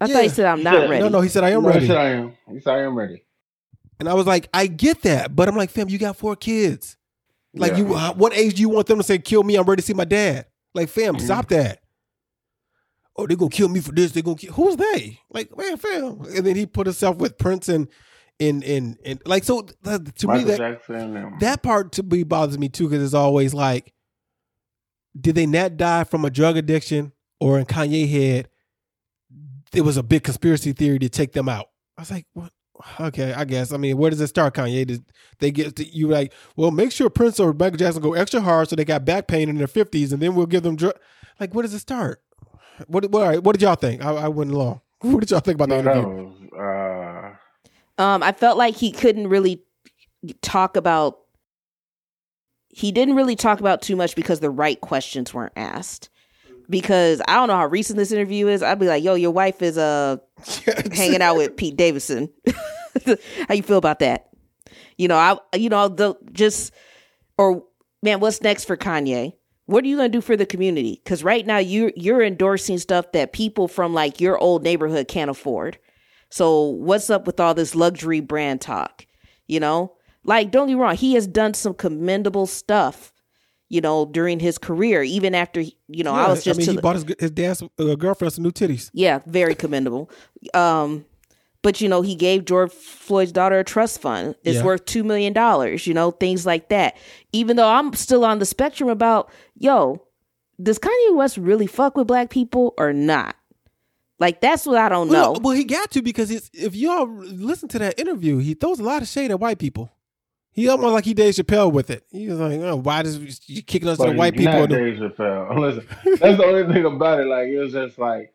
Speaker 2: I thought he said, "I'm
Speaker 3: He
Speaker 2: not
Speaker 3: said-
Speaker 2: ready."
Speaker 1: No, no, he said I am
Speaker 3: No,
Speaker 1: ready.
Speaker 3: He said, I am. He said, I am ready.
Speaker 1: And I was like, I get that, but I'm like, fam, you got four kids. Like,
Speaker 3: Yeah.
Speaker 1: you, what age do you want them to say, "Kill me"? I'm ready to see my dad. Like, fam,
Speaker 3: Mhm.
Speaker 1: stop that. Oh, they're gonna kill me for this. They're gonna kill. Who's they? Like, man, fam. And then he put himself with Prince and, in, in, in, like, so uh, to me that
Speaker 3: Jackson.
Speaker 1: That part to me bothers me too because it's always like, did they not die from a drug addiction or in Kanye head? it was a big conspiracy theory to take them out. I was like, what? Okay, I guess. I mean, where does it start, Kanye? Does they get to, you like, well, make sure Prince or Michael Jackson go extra hard so they got back pain in their fifties, and then we'll give them drug. Like, where does it start? What? What, all right, what did y'all think? I, I went along. What did y'all think about the
Speaker 3: no,
Speaker 1: interview?
Speaker 3: was, uh,
Speaker 2: Um, I felt like he couldn't really talk about. He didn't really talk about too much because the right questions weren't asked. Because I don't know how recent this interview is. I'd be like, "Yo, your wife is uh hanging out with Pete Davidson. how you feel about that? You know, I you know the just or man, what's next for Kanye? What are you gonna do for the community? Because right now you you're endorsing stuff that people from like your old neighborhood can't afford. So what's up with all this luxury brand talk? You know, like don't get me wrong, he has done some commendable stuff. You know, during his career, even after you know, I was just
Speaker 1: I
Speaker 2: mean,
Speaker 1: he
Speaker 2: the-
Speaker 1: bought his, his dad's uh, girlfriend some new titties.
Speaker 2: yeah, very commendable. Um, but you know, he gave George Floyd's daughter a trust fund. It's
Speaker 1: Yeah.
Speaker 2: worth two million dollars. You know, things like that. Even though I'm still on the spectrum about, yo, does Kanye West really fuck with black people or not? Like that's what I don't know.
Speaker 1: Well, well, he got to because it's, if y'all listen to that interview, he throws a lot of shade at white people. He almost like he Dave Chappelle with it. He was like, oh, "Why does you kicking us to the white people?"
Speaker 3: Not Dave Chappelle. Listen, that's the only thing about it. Like, it was just like,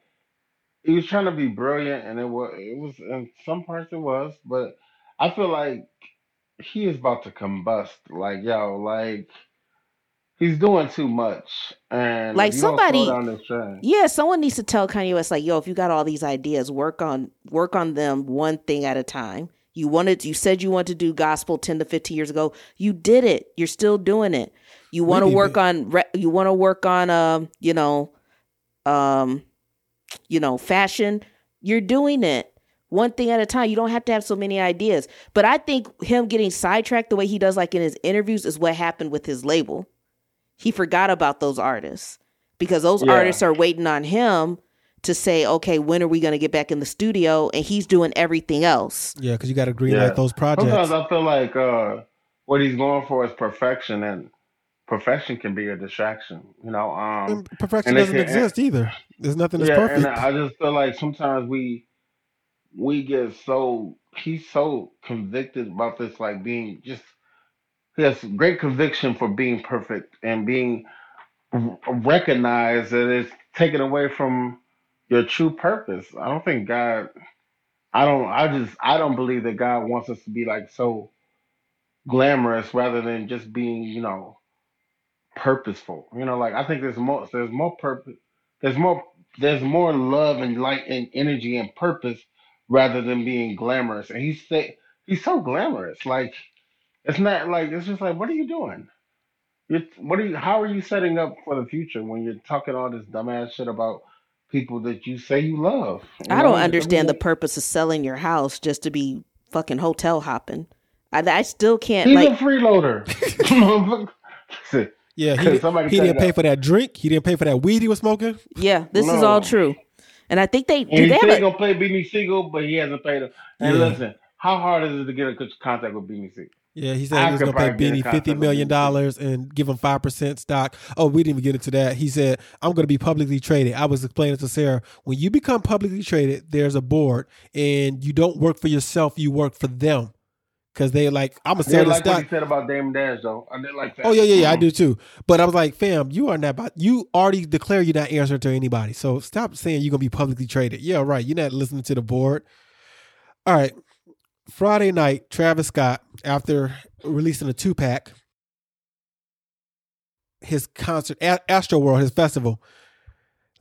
Speaker 3: he was trying to be brilliant, and it was, it was, in some parts it was, but I feel like he is about to combust. Like, yo, like, he's doing too much. And
Speaker 2: Like,
Speaker 3: you
Speaker 2: somebody-
Speaker 3: down this train,
Speaker 2: yeah, someone needs to tell Kanye West like, yo, if you got all these ideas, work on work on them one thing at a time. You wanted, you said you wanted to do gospel ten to fifteen years ago. You did it. You're still doing it. You want to work on, re- you want to work on, um, you know, um, you know, fashion. You're doing it one thing at a time. You don't have to have so many ideas. But I think him getting sidetracked the way he does, like in his interviews, is what happened with his label. He forgot about those artists because those
Speaker 3: Yeah.
Speaker 2: artists are waiting on him to say, okay, when are we going to get back in the studio? And he's doing everything else.
Speaker 1: Yeah, because you got to green
Speaker 3: Yeah.
Speaker 1: light those projects.
Speaker 3: sometimes I feel like uh, what he's going for is perfection, and perfection can be a distraction. You know, um,
Speaker 1: And perfection
Speaker 3: and
Speaker 1: doesn't
Speaker 3: can-
Speaker 1: exist either. There's nothing that's
Speaker 3: yeah,
Speaker 1: perfect.
Speaker 3: and I just feel like sometimes we we get so he's so convicted about this, like being just he has great conviction for being perfect and being recognized that it's taken away from your true purpose. I don't think God. I don't. I just. I don't believe that God wants us to be like so glamorous rather than just being, you know, purposeful. You know, like I think there's more. There's more purpose. There's more. There's more love and light and energy and purpose rather than being glamorous. And he's say he's so glamorous. Like it's not like it's just like what are you doing? You're, what are you? How are you setting up for the future when you're talking all this dumbass shit about people that you say you love? You
Speaker 2: I don't
Speaker 3: know,
Speaker 2: understand the purpose of selling your house just to be fucking hotel hopping. I, I still can't
Speaker 3: He's
Speaker 2: like
Speaker 3: a freeloader.
Speaker 1: Yeah, he, didn't-
Speaker 3: somebody
Speaker 1: he didn't pay
Speaker 3: out?
Speaker 1: for that drink. He didn't pay for that weed he was smoking.
Speaker 2: yeah, this is all true. And I think they
Speaker 3: And
Speaker 2: do
Speaker 3: he
Speaker 2: they
Speaker 3: said he's
Speaker 2: a,
Speaker 3: gonna play Beanie Sigel, but he hasn't paid him. And
Speaker 1: Yeah.
Speaker 3: listen, how hard is it to get in contact with Beanie Sigel?
Speaker 1: Yeah, he said he was going to pay Benny fifty million dollars and give him five percent stock. Oh, we didn't even get into that. He said, "I'm going to be publicly traded." I was explaining to Sarah when you become publicly traded, there's a board, and you don't work for yourself; you work for them because they like I'm gonna
Speaker 3: I
Speaker 1: sell
Speaker 3: like what he said about Damon Dash though. I did like that.
Speaker 1: Oh yeah, yeah, yeah. I mm-hmm. do too. But I was like, fam, you are not. About, you already declare you're not answering to anybody. So stop saying you're gonna be publicly traded. Yeah, right. You're not listening to the board. All right. Friday night, Travis Scott, after releasing a two pack, his concert, Astroworld, his festival.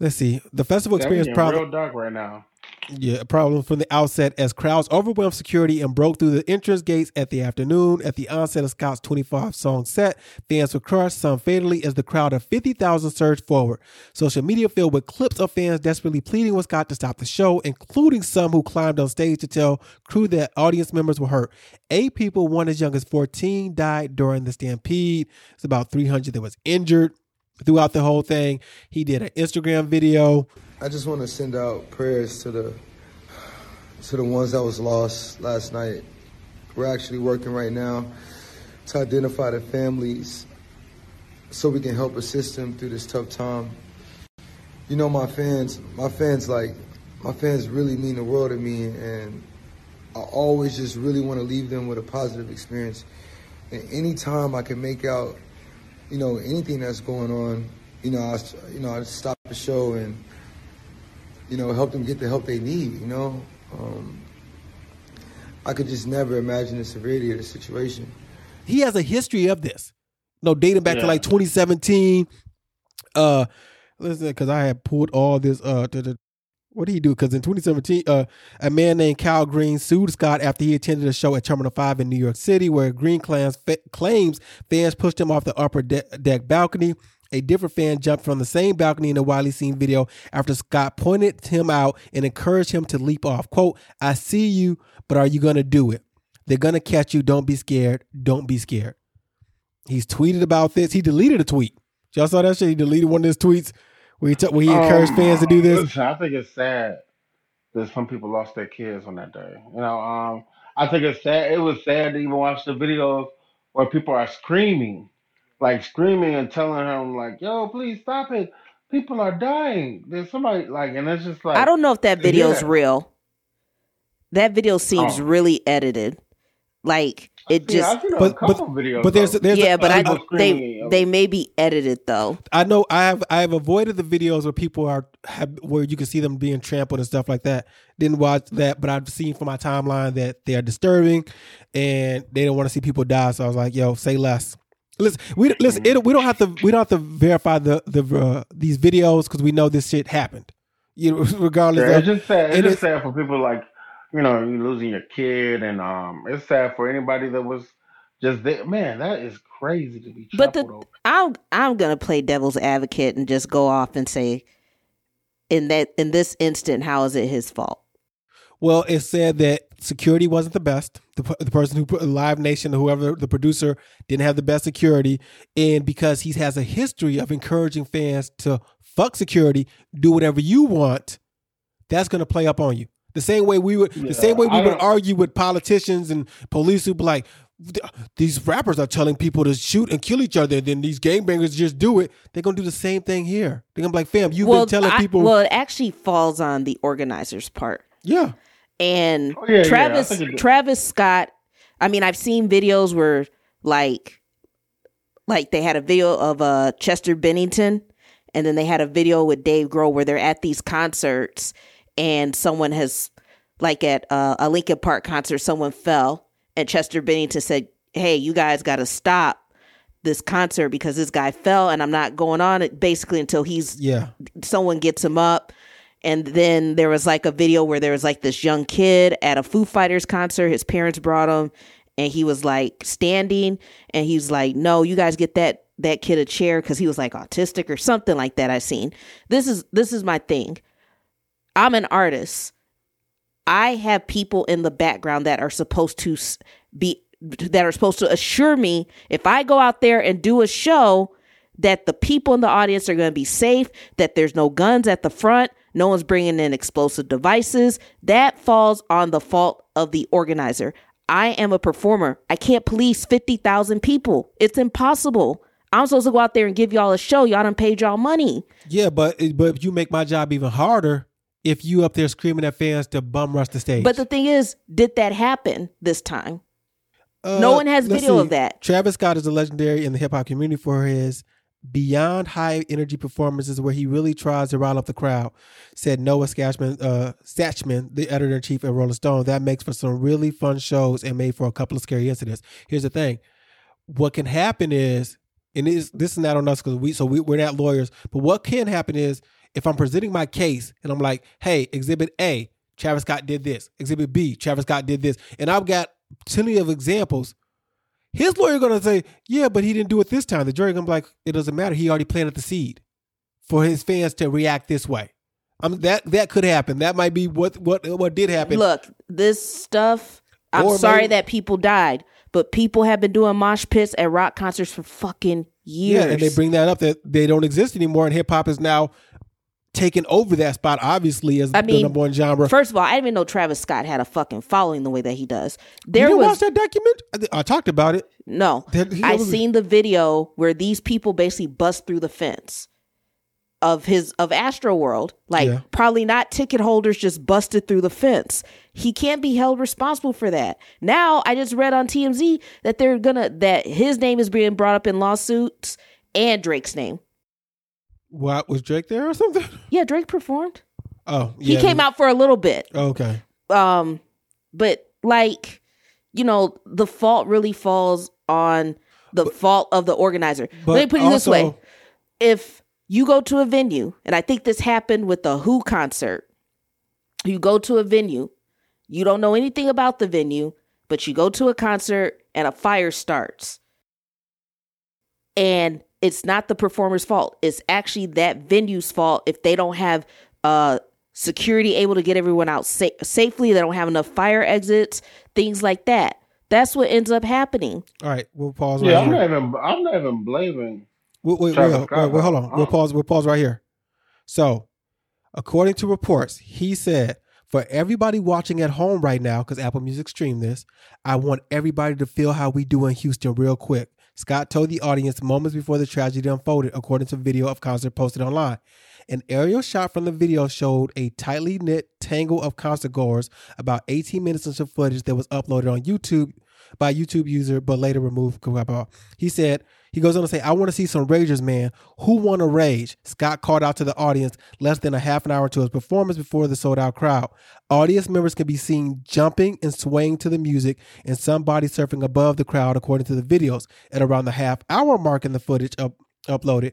Speaker 1: Let's see. The festival experienced
Speaker 3: getting
Speaker 1: problem.
Speaker 3: real dark right now.
Speaker 1: Yeah, a problem from the outset as crowds overwhelmed security and broke through the entrance gates at the afternoon. At the onset of Scott's 25 song set, fans were crushed, some fatally, as the crowd of 50,000 surged forward. Social media filled with clips of fans desperately pleading with Scott to stop the show, including some who climbed on stage to tell crew that audience members were hurt. Eight people, one as young as 14, died during the stampede. It's about 300 that was injured throughout the whole thing. He did an Instagram video.
Speaker 4: I just want to send out prayers to the to the ones that was lost last night. We're actually working right now to identify the families so we can help assist them through this tough time. You know, my fans, my fans like my fans really mean the world to me, and I always just really want to leave them with a positive experience. And anytime I can make out, you know, anything that's going on, you know, I, you know, I stop the show and you know, help them get the help they need, you know. Um, I could just never imagine the severity of the situation.
Speaker 1: he has a history of this. No, dating back to like 2017. Uh, listen, because I had pulled all this. Uh, to the, what did he do? Because in 2017, uh, a man named Cal Green sued Scott after he attended a show at Terminal Five in New York City, where Green claims fa- claims fans pushed him off the upper de- deck balcony. A different fan jumped from the same balcony in a widely seen video after Scott pointed him out and encouraged him to leap off. "Quote: I see you, but are you gonna do it? They're gonna catch you. Don't be scared. Don't be scared." He's tweeted about this. He deleted a tweet. Y'all saw that shit? He deleted one of his tweets where he, t- where he encouraged
Speaker 3: Um,
Speaker 1: fans to do this.
Speaker 3: Listen, I think it's sad that some people lost their kids on that day. You know, um, I think it's sad. It was sad to even watch the videos where people are screaming, like screaming and telling him, like, "Yo, please stop it! People are dying." There's somebody like, and it's just like
Speaker 2: I don't know if that
Speaker 3: to hear
Speaker 2: video's
Speaker 3: that-
Speaker 2: real. That video seems
Speaker 3: Oh.
Speaker 2: really edited. Like it
Speaker 3: Yeah,
Speaker 2: just
Speaker 3: I've seen a
Speaker 1: But-
Speaker 3: couple
Speaker 1: but-
Speaker 3: videos.
Speaker 1: but there's
Speaker 3: of-
Speaker 1: there's
Speaker 2: yeah,
Speaker 1: a-
Speaker 2: but
Speaker 1: I,
Speaker 2: I they they may be edited though.
Speaker 1: I know I have I have avoided the videos where people are have, where you can see them being trampled and stuff like that. Didn't watch that, but I've seen from my timeline that they are disturbing, and they don't want to see people die. So I was like, "Yo, say less." Listen, we listen. It, we don't have to. We don't have to verify the the uh, these videos because we know this shit happened. You know, regardless
Speaker 3: Yeah,
Speaker 1: of
Speaker 3: it's just sad. It's
Speaker 1: it
Speaker 3: just
Speaker 1: is-
Speaker 3: sad for people like you know you losing your kid, and um, it's sad for anybody that was just there. Man, that is crazy to be
Speaker 2: But the
Speaker 3: trampled over.
Speaker 2: I'm I'm gonna play devil's advocate and just go off and say, in that in this instant, how is it his fault?
Speaker 1: Well, it said that security wasn't the best. The, p- the person who put Live Nation, whoever the producer, didn't have the best security, and because he has a history of encouraging fans to fuck security, do whatever you want, that's going to play up on you. The same way we would,
Speaker 3: Yeah,
Speaker 1: the same way we
Speaker 3: I
Speaker 1: would
Speaker 3: don't-
Speaker 1: argue with politicians and police who be like, these rappers are telling people to shoot and kill each other, and then these gangbangers just do it. They're gonna do the same thing here. They're gonna be like, fam, you've been telling
Speaker 2: I-
Speaker 1: people,
Speaker 2: well, it actually falls on the organizer's part.
Speaker 1: yeah,
Speaker 2: and
Speaker 3: Oh, yeah, yeah,
Speaker 2: Travis
Speaker 3: think it-
Speaker 2: Travis Scott. I mean, I've seen videos where like like they had a video of uh Chester Bennington, and then they had a video with Dave Grohl where they're at these concerts, and someone has like at uh, a Linkin Park concert, someone fell, and Chester Bennington said, "Hey, you guys got to stop." This concert because this guy fell, and I'm not going on it basically until he's
Speaker 1: yeah.
Speaker 2: someone gets him up and then there was like a video where there was like this young kid at a Foo Fighters concert his parents brought him and he was like standing and he's like no you guys get that that kid a chair cuz he was like autistic or something like that I seen this is this is my thing I'm an artist I have people in the background that are supposed to be that are supposed to assure me if I go out there and do a show that the people in the audience are going to be safe, that there's no guns at the front, no one's bringing in explosive devices. That falls on the fault of the organizer. I am a performer. I can't police 50,000 people. It's impossible. I'm supposed to go out there and give y'all a show. Y'all done paid y'all money.
Speaker 1: Yeah, but but you make my job even harder if you up there screaming at fans to bum rush the stage.
Speaker 2: But the thing is, did that happen this time?
Speaker 1: Uh,
Speaker 2: no one has video
Speaker 1: see.
Speaker 2: of that.
Speaker 1: Travis Scott is a legendary in the hip hop community for his beyond high energy performances where he really tries to rile up the crowd, said Noah Scatchman, uh, Satchman, the editor in chief at Rolling Stone. That makes for some really fun shows and made for a couple of scary incidents. Here's the thing what can happen is, and this, this is not on us because we, so we, we're not lawyers, but what can happen is if I'm presenting my case and I'm like, hey, exhibit A, Travis Scott did this, exhibit B, Travis Scott did this, and I've got plenty of examples his lawyer gonna say, yeah, but he didn't do it this time. The jury gonna be like, it doesn't matter. He already planted the seed for his fans to react this way. Um, that that could happen. That might be what what what did happen.
Speaker 2: Look, this stuff, I'm
Speaker 1: Or
Speaker 2: sorry
Speaker 1: maybe-
Speaker 2: that people died, but people have been doing mosh pits at rock concerts for fucking years.
Speaker 1: yeah, and they bring that up that they don't exist anymore, and hip hop is now taking over that spot. Obviously, as
Speaker 2: I
Speaker 1: the
Speaker 2: mean,
Speaker 1: number one genre.
Speaker 2: First of all, I didn't even know Travis Scott had a fucking following the way that he does.
Speaker 1: you
Speaker 2: There
Speaker 1: didn't
Speaker 2: was
Speaker 1: watch that document? I, I talked about it.
Speaker 2: no.
Speaker 1: That-
Speaker 2: I seen the video where these people basically bust through the fence of his of Astroworld. Like
Speaker 1: Yeah.
Speaker 2: probably not ticket holders just busted through the fence. He can't be held responsible for that. Now I just read on TMZ that they're gonna that his name is being brought up in lawsuits and Drake's name.
Speaker 1: What was Drake there or something?
Speaker 2: Yeah, Drake performed.
Speaker 1: Oh,
Speaker 2: He came out for a little bit.
Speaker 1: Okay.
Speaker 2: um but like you know the fault really falls on the fault of the organizer
Speaker 1: But
Speaker 2: let me put it this way if you go to a venue and i think this happened with the who concert you go to a venue you don't know anything about the venue but you go to a concert and a fire starts and it's not the performer's fault it's actually that venue's fault if they don't have uh security able to get everyone out sa- safely they don't have enough fire exits things like that that's what ends up happening
Speaker 1: All right. We'll pause
Speaker 3: Yeah,
Speaker 1: right
Speaker 3: I'm
Speaker 1: here.
Speaker 3: not even. I'm not even blaming.
Speaker 1: Wait, wait, wait,
Speaker 3: Travis
Speaker 1: wait, wait, hold on.
Speaker 3: though.
Speaker 1: We'll pause. We'll pause right here. So, according to reports, he said, "For everybody watching at home right now, because Apple Music streamed this, I want everybody to feel how we do in Houston real quick." Scott told the audience moments before the tragedy unfolded, according to video of concert posted online. An aerial shot from the video showed a tightly knit tangle of concert goers, about 18 minutes into footage that was uploaded on YouTube by YouTube user, but later removed. He said, he goes on to say, I want to see some ragers, man. Who want to rage? Scott called out to the audience less than a half an hour to his performance before the sold out crowd. Audience members can be seen jumping and swaying to the music and somebody surfing above the crowd, according to the videos. At around the half hour mark in the footage up, uploaded,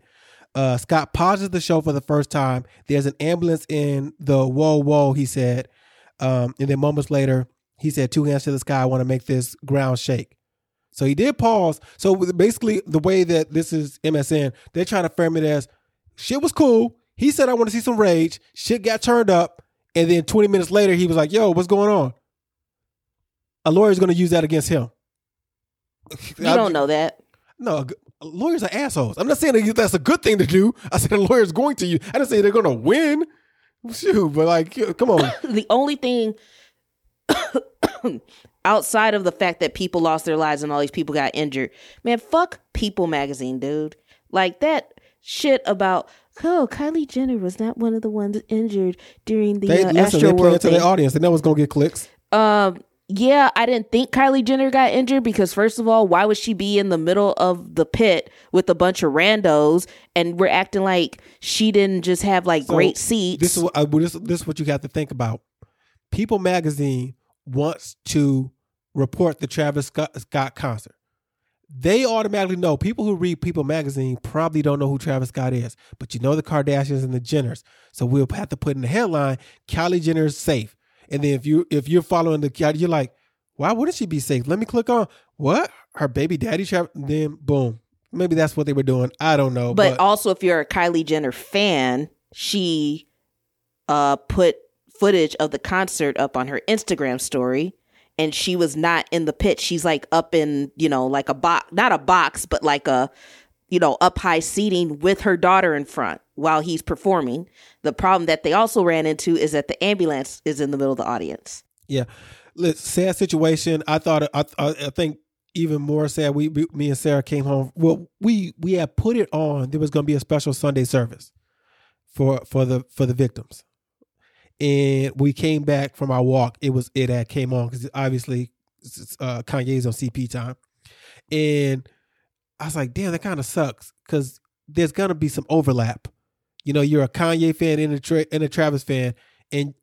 Speaker 1: uh, Scott pauses the show for the first time. There's an ambulance in the whoa, whoa, he said. Um, and then moments later, he said, Two hands to the sky, I want to make this ground shake. So he did pause. So basically, the way that this is MSN, they're trying to frame it as shit was cool. He said, I want to see some rage. Shit got turned up. And then 20 minutes later, he was like, Yo, what's going on? A lawyer's going to use that against him.
Speaker 2: you don't know that
Speaker 1: No, lawyers are assholes. I'm not saying that that's a good thing to do. I said a lawyer's going to use. I didn't say they're going to win. Shoot, but like, come on.
Speaker 2: the only thing outside of the fact that people lost their lives and all these people got injured, man, fuck People magazine, dude. Like that shit about oh Kylie Jenner was not one of the ones injured during the
Speaker 1: They
Speaker 2: uh,
Speaker 1: listen.
Speaker 2: Astro
Speaker 1: They
Speaker 2: World thing.
Speaker 1: their audience. They know it's going to get clicks.
Speaker 2: Um, yeah, I didn't think Kylie Jenner got injured because first of all, why would she be in the middle of the pit with a bunch of randos and we're acting like she didn't just have like
Speaker 1: So,
Speaker 2: great seats?
Speaker 1: This is what, uh, this, this is what you have to think about. People Magazine wants to report the Travis Scott, concert. They automatically know people who read People Magazine probably don't know who Travis Scott is, but you know the Kardashians and the Jenners. So we'll have to put in the headline: Kylie Jenner is safe. And then if you if you're following the you're like, why wouldn't she be safe? Let me click on what her baby daddy Travis. Then boom, maybe that's what they were doing. I don't know,
Speaker 2: but,
Speaker 1: but,
Speaker 2: also if you're a Kylie Jenner fan, she uh put footage of the concert up on her Instagram story and she was not in the pit. She's like up in, you know, like a box, not a box, but like a you know, up high seating with her daughter in front while he's performing. The problem that they also ran into is that the ambulance is in the middle of the audience.
Speaker 1: Yeah, sad situation. I thought I, I, I think even more sad. We, we me and Sarah came home. Well, we we had put it on. There was going to be a special Sunday service for for the for the victims, and we came back from our walk. It was it had came on because obviously uh, Kanye's on CP time, and I was like, damn, that kind of sucks because there's gonna be some overlap. You know, you're a Kanye fan and a, Tra- and a Travis fan, and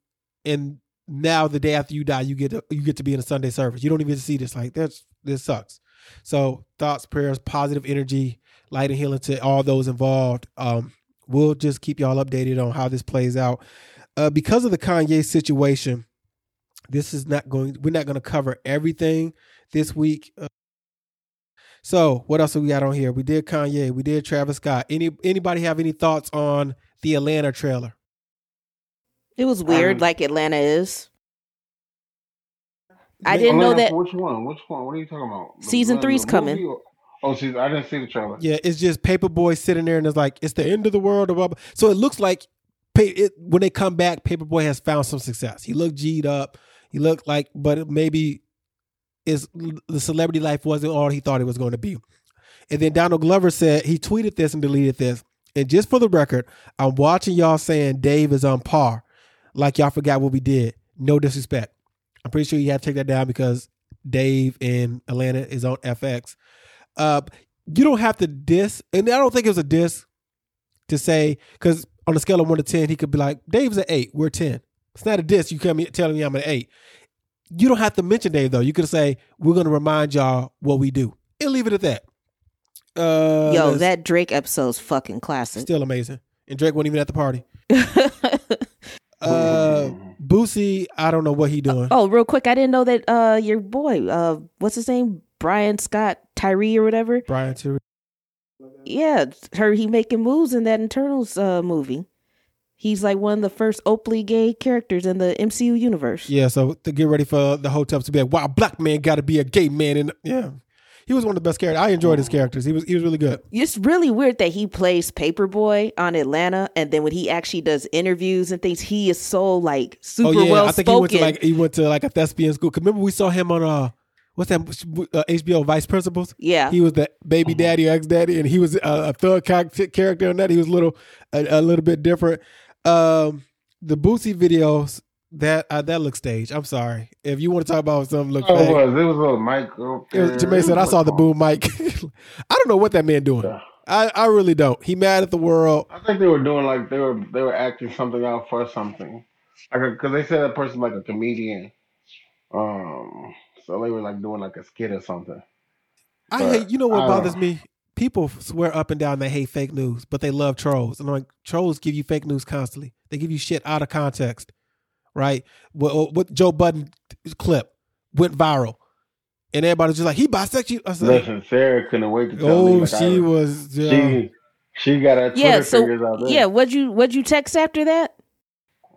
Speaker 1: and now the day after you die, you get to, you get to be in a Sunday service. You don't even see this. Like that's this sucks. So thoughts, prayers, positive energy, light and healing to all those involved. Um, we'll just keep y'all updated on how this plays out. Uh, because of the Kanye situation, this is not going. We're not going to cover everything this week. Uh, so what else have we got on here? We did Kanye. We did Travis Scott. Any anybody have any thoughts on the Atlanta trailer?
Speaker 2: It was weird,
Speaker 3: Um,
Speaker 2: like Atlanta is. I didn't know that.
Speaker 3: Which one? Which one? What are you talking about? The-
Speaker 2: Season
Speaker 3: the
Speaker 2: three's coming.
Speaker 3: or- Oh, season. I didn't see the trailer.
Speaker 1: Yeah, it's just Paper Boi sitting there and it's like it's the end of the world. Or blah, blah. So it looks like it, when they come back, Paper Boi has found some success. He looked G'd up. He looked like, but maybe is the celebrity life wasn't all he thought it was going to be. And then Donald Glover said he tweeted this and deleted this. And just for the record, I'm watching y'all saying Dave is on par, like y'all forgot what we did. No disrespect. I'm pretty sure you had to take that down because Dave in Atlanta is on FX. Uh, you don't have to diss, and I don't think it was a diss to say because on a scale of one to ten, he could be like, "Dave's an eight, we're 10. It's not a diss. You come telling me I'm an eight. You don't have to mention Dave though. You could say we're going to remind y'all what we do, and leave it at that. Uh,
Speaker 2: Yo, that Drake episode's fucking classic.
Speaker 1: still amazing, and Drake wasn't even at the party. Uh, Boosie, I don't know what he doing.
Speaker 2: oh, real quick, I didn't know that uh your boy, uh what's his name? Brian Scott Tyree or whatever.
Speaker 1: Brian Tyree.
Speaker 2: Yeah, heard he making moves in that Eternals uh movie. He's like one of the first openly gay characters in the MCU universe.
Speaker 1: Yeah, so to get ready for the hotel to be like, wow, black man got to be a gay man, and yeah, he was one of the best characters. I enjoyed his characters. He was he was really good.
Speaker 2: It's really weird that he plays Paper Boi on Atlanta, and then when he actually does interviews and things, he is so like super
Speaker 1: oh yeah,
Speaker 2: well
Speaker 1: I think he went to
Speaker 2: spoken.
Speaker 1: like he went to like a thespian school. remember we saw him on uh what's that uh, HBO Vice Principals?
Speaker 2: yeah,
Speaker 1: He was the baby daddy, ex daddy, and he was a, a thug character in that. He was a little a, a little bit different. Um, the Boosie videos that uh, that looks staged. I'm sorry if you want to talk about something look
Speaker 3: Oh, it was. It was a mic.
Speaker 1: It was,
Speaker 3: there.
Speaker 1: Jermaine said, "I saw the boom mic." I don't know what that man doing.
Speaker 3: Yeah.
Speaker 1: I, I really don't. He mad at the world.
Speaker 3: I think they were doing like they were they were acting something out for something, like because they said that person like a comedian, um, so they were like doing like a skit or something.
Speaker 1: I
Speaker 3: But
Speaker 1: hate. You know what bothers
Speaker 3: know.
Speaker 1: me? People swear up and down they hate fake news, but they love trolls. And I'm like, trolls give you fake news constantly. They give you shit out of context, right? What, what Joe Budden clip went viral, and everybody's just like, he bisexual. I said,
Speaker 3: Listen, Sarah couldn't wait to tell me.
Speaker 1: oh,
Speaker 3: like,
Speaker 1: she
Speaker 3: I,
Speaker 1: was. Yeah.
Speaker 3: she she got her Twitter
Speaker 2: yeah. So
Speaker 3: fingers out there.
Speaker 2: yeah, what'd you what'd you text after that?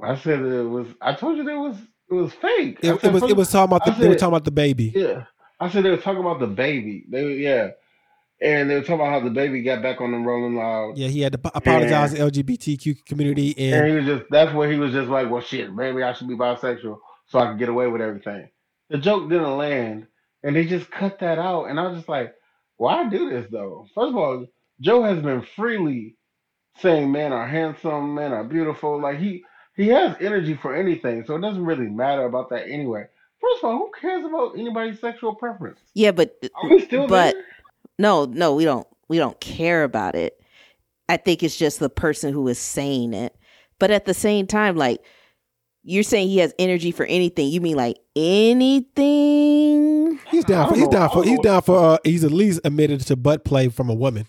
Speaker 3: I said it was. I told you there was it was fake.
Speaker 1: It,
Speaker 3: said
Speaker 1: it was. It was talking about the.
Speaker 3: I
Speaker 1: they were talking about the baby.
Speaker 3: Yeah, I said they were talking about the baby. They were- yeah, and they were talking about how the baby got back on the Rolling Loud.
Speaker 1: Yeah, he had to ap- apologize to the LGBTQ community,
Speaker 3: And
Speaker 1: and
Speaker 3: he was just that's where he was just like, well, shit, maybe I should be bisexual so I can get away with everything. The joke didn't land, and they just cut that out. And I was just like, why do this though? First of all, Joe has been freely saying men are handsome, men are beautiful. Like he he has energy for anything, so it doesn't really matter about that anyway. First of all, who cares about anybody's sexual preference?
Speaker 2: Yeah, but
Speaker 3: Are we still
Speaker 2: but
Speaker 3: there?
Speaker 2: no, no, we don't we don't care about it. I think it's just the person who is saying it. But at the same time, like you're saying he has energy for anything. You mean like anything?
Speaker 1: he's down. For, he's down for. He's down for. Uh, he's at least admitted to butt play from a woman.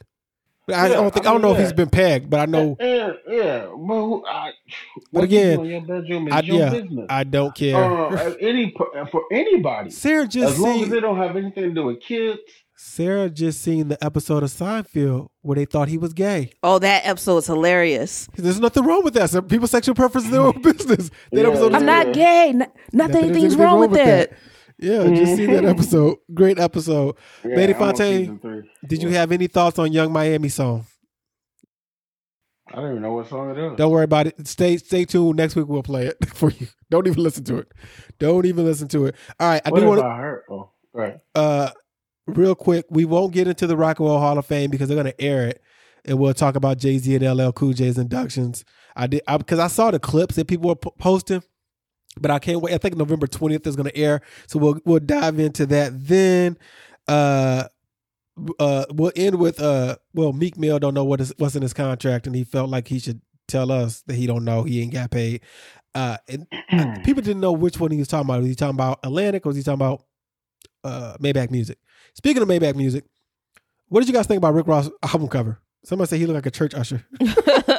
Speaker 1: I
Speaker 3: Yeah,
Speaker 1: don't think.
Speaker 3: I
Speaker 1: I don't know
Speaker 3: mean,
Speaker 1: if he's been pegged, but I know.
Speaker 3: Yeah, yeah, but who, I,
Speaker 1: But
Speaker 3: what you
Speaker 1: again,
Speaker 3: your
Speaker 1: I,
Speaker 3: your
Speaker 1: yeah,
Speaker 3: business.
Speaker 1: I don't care.
Speaker 3: uh, any for anybody,
Speaker 1: Sarah just
Speaker 3: as long as they don't have anything to do with kids.
Speaker 1: Sarah just seen the episode of Seinfeld where they thought he was gay.
Speaker 2: Oh, that episode is hilarious.
Speaker 1: There's nothing wrong with that. Some people's sexual preference is their own business. That
Speaker 3: Yeah,
Speaker 1: episode is
Speaker 2: I'm not gay. N- nothing,
Speaker 1: Nothing-
Speaker 2: anything's
Speaker 1: anything
Speaker 2: wrong with that.
Speaker 1: Yeah, just see that episode. Great episode.
Speaker 3: Yeah,
Speaker 1: Lady
Speaker 3: I'm on
Speaker 1: Fontaine. Did you have any thoughts on Yung Miami song?
Speaker 3: I don't even know what song it is.
Speaker 1: Don't worry about it. Stay stay tuned. Next week we'll play it for you. Don't even listen to it. Don't even listen to it. All right, I
Speaker 3: what
Speaker 1: do
Speaker 3: if
Speaker 1: want to
Speaker 3: I? Oh, right.
Speaker 1: uh real quick, we won't get into the Rock and Roll Hall of Fame because they're gonna air it, and we'll talk about Jay Z and LL Cool J's inductions. I did because I, saw the clips that people were p- posting, but I can't wait. I think November twentieth is gonna air, so we'll we'll dive into that then. Uh, uh, we'll end with uh, well, Meek Mill don't know what is what's in his contract, and he felt like he should tell us that he don't know. He ain't got paid. Uh, and people didn't know which one he was talking about. Was he talking about Atlantic or was he talking about uh, Maybach Music? Speaking of Maybach Music, what did you guys think about Rick Ross' album cover? Somebody said he looked like a church usher.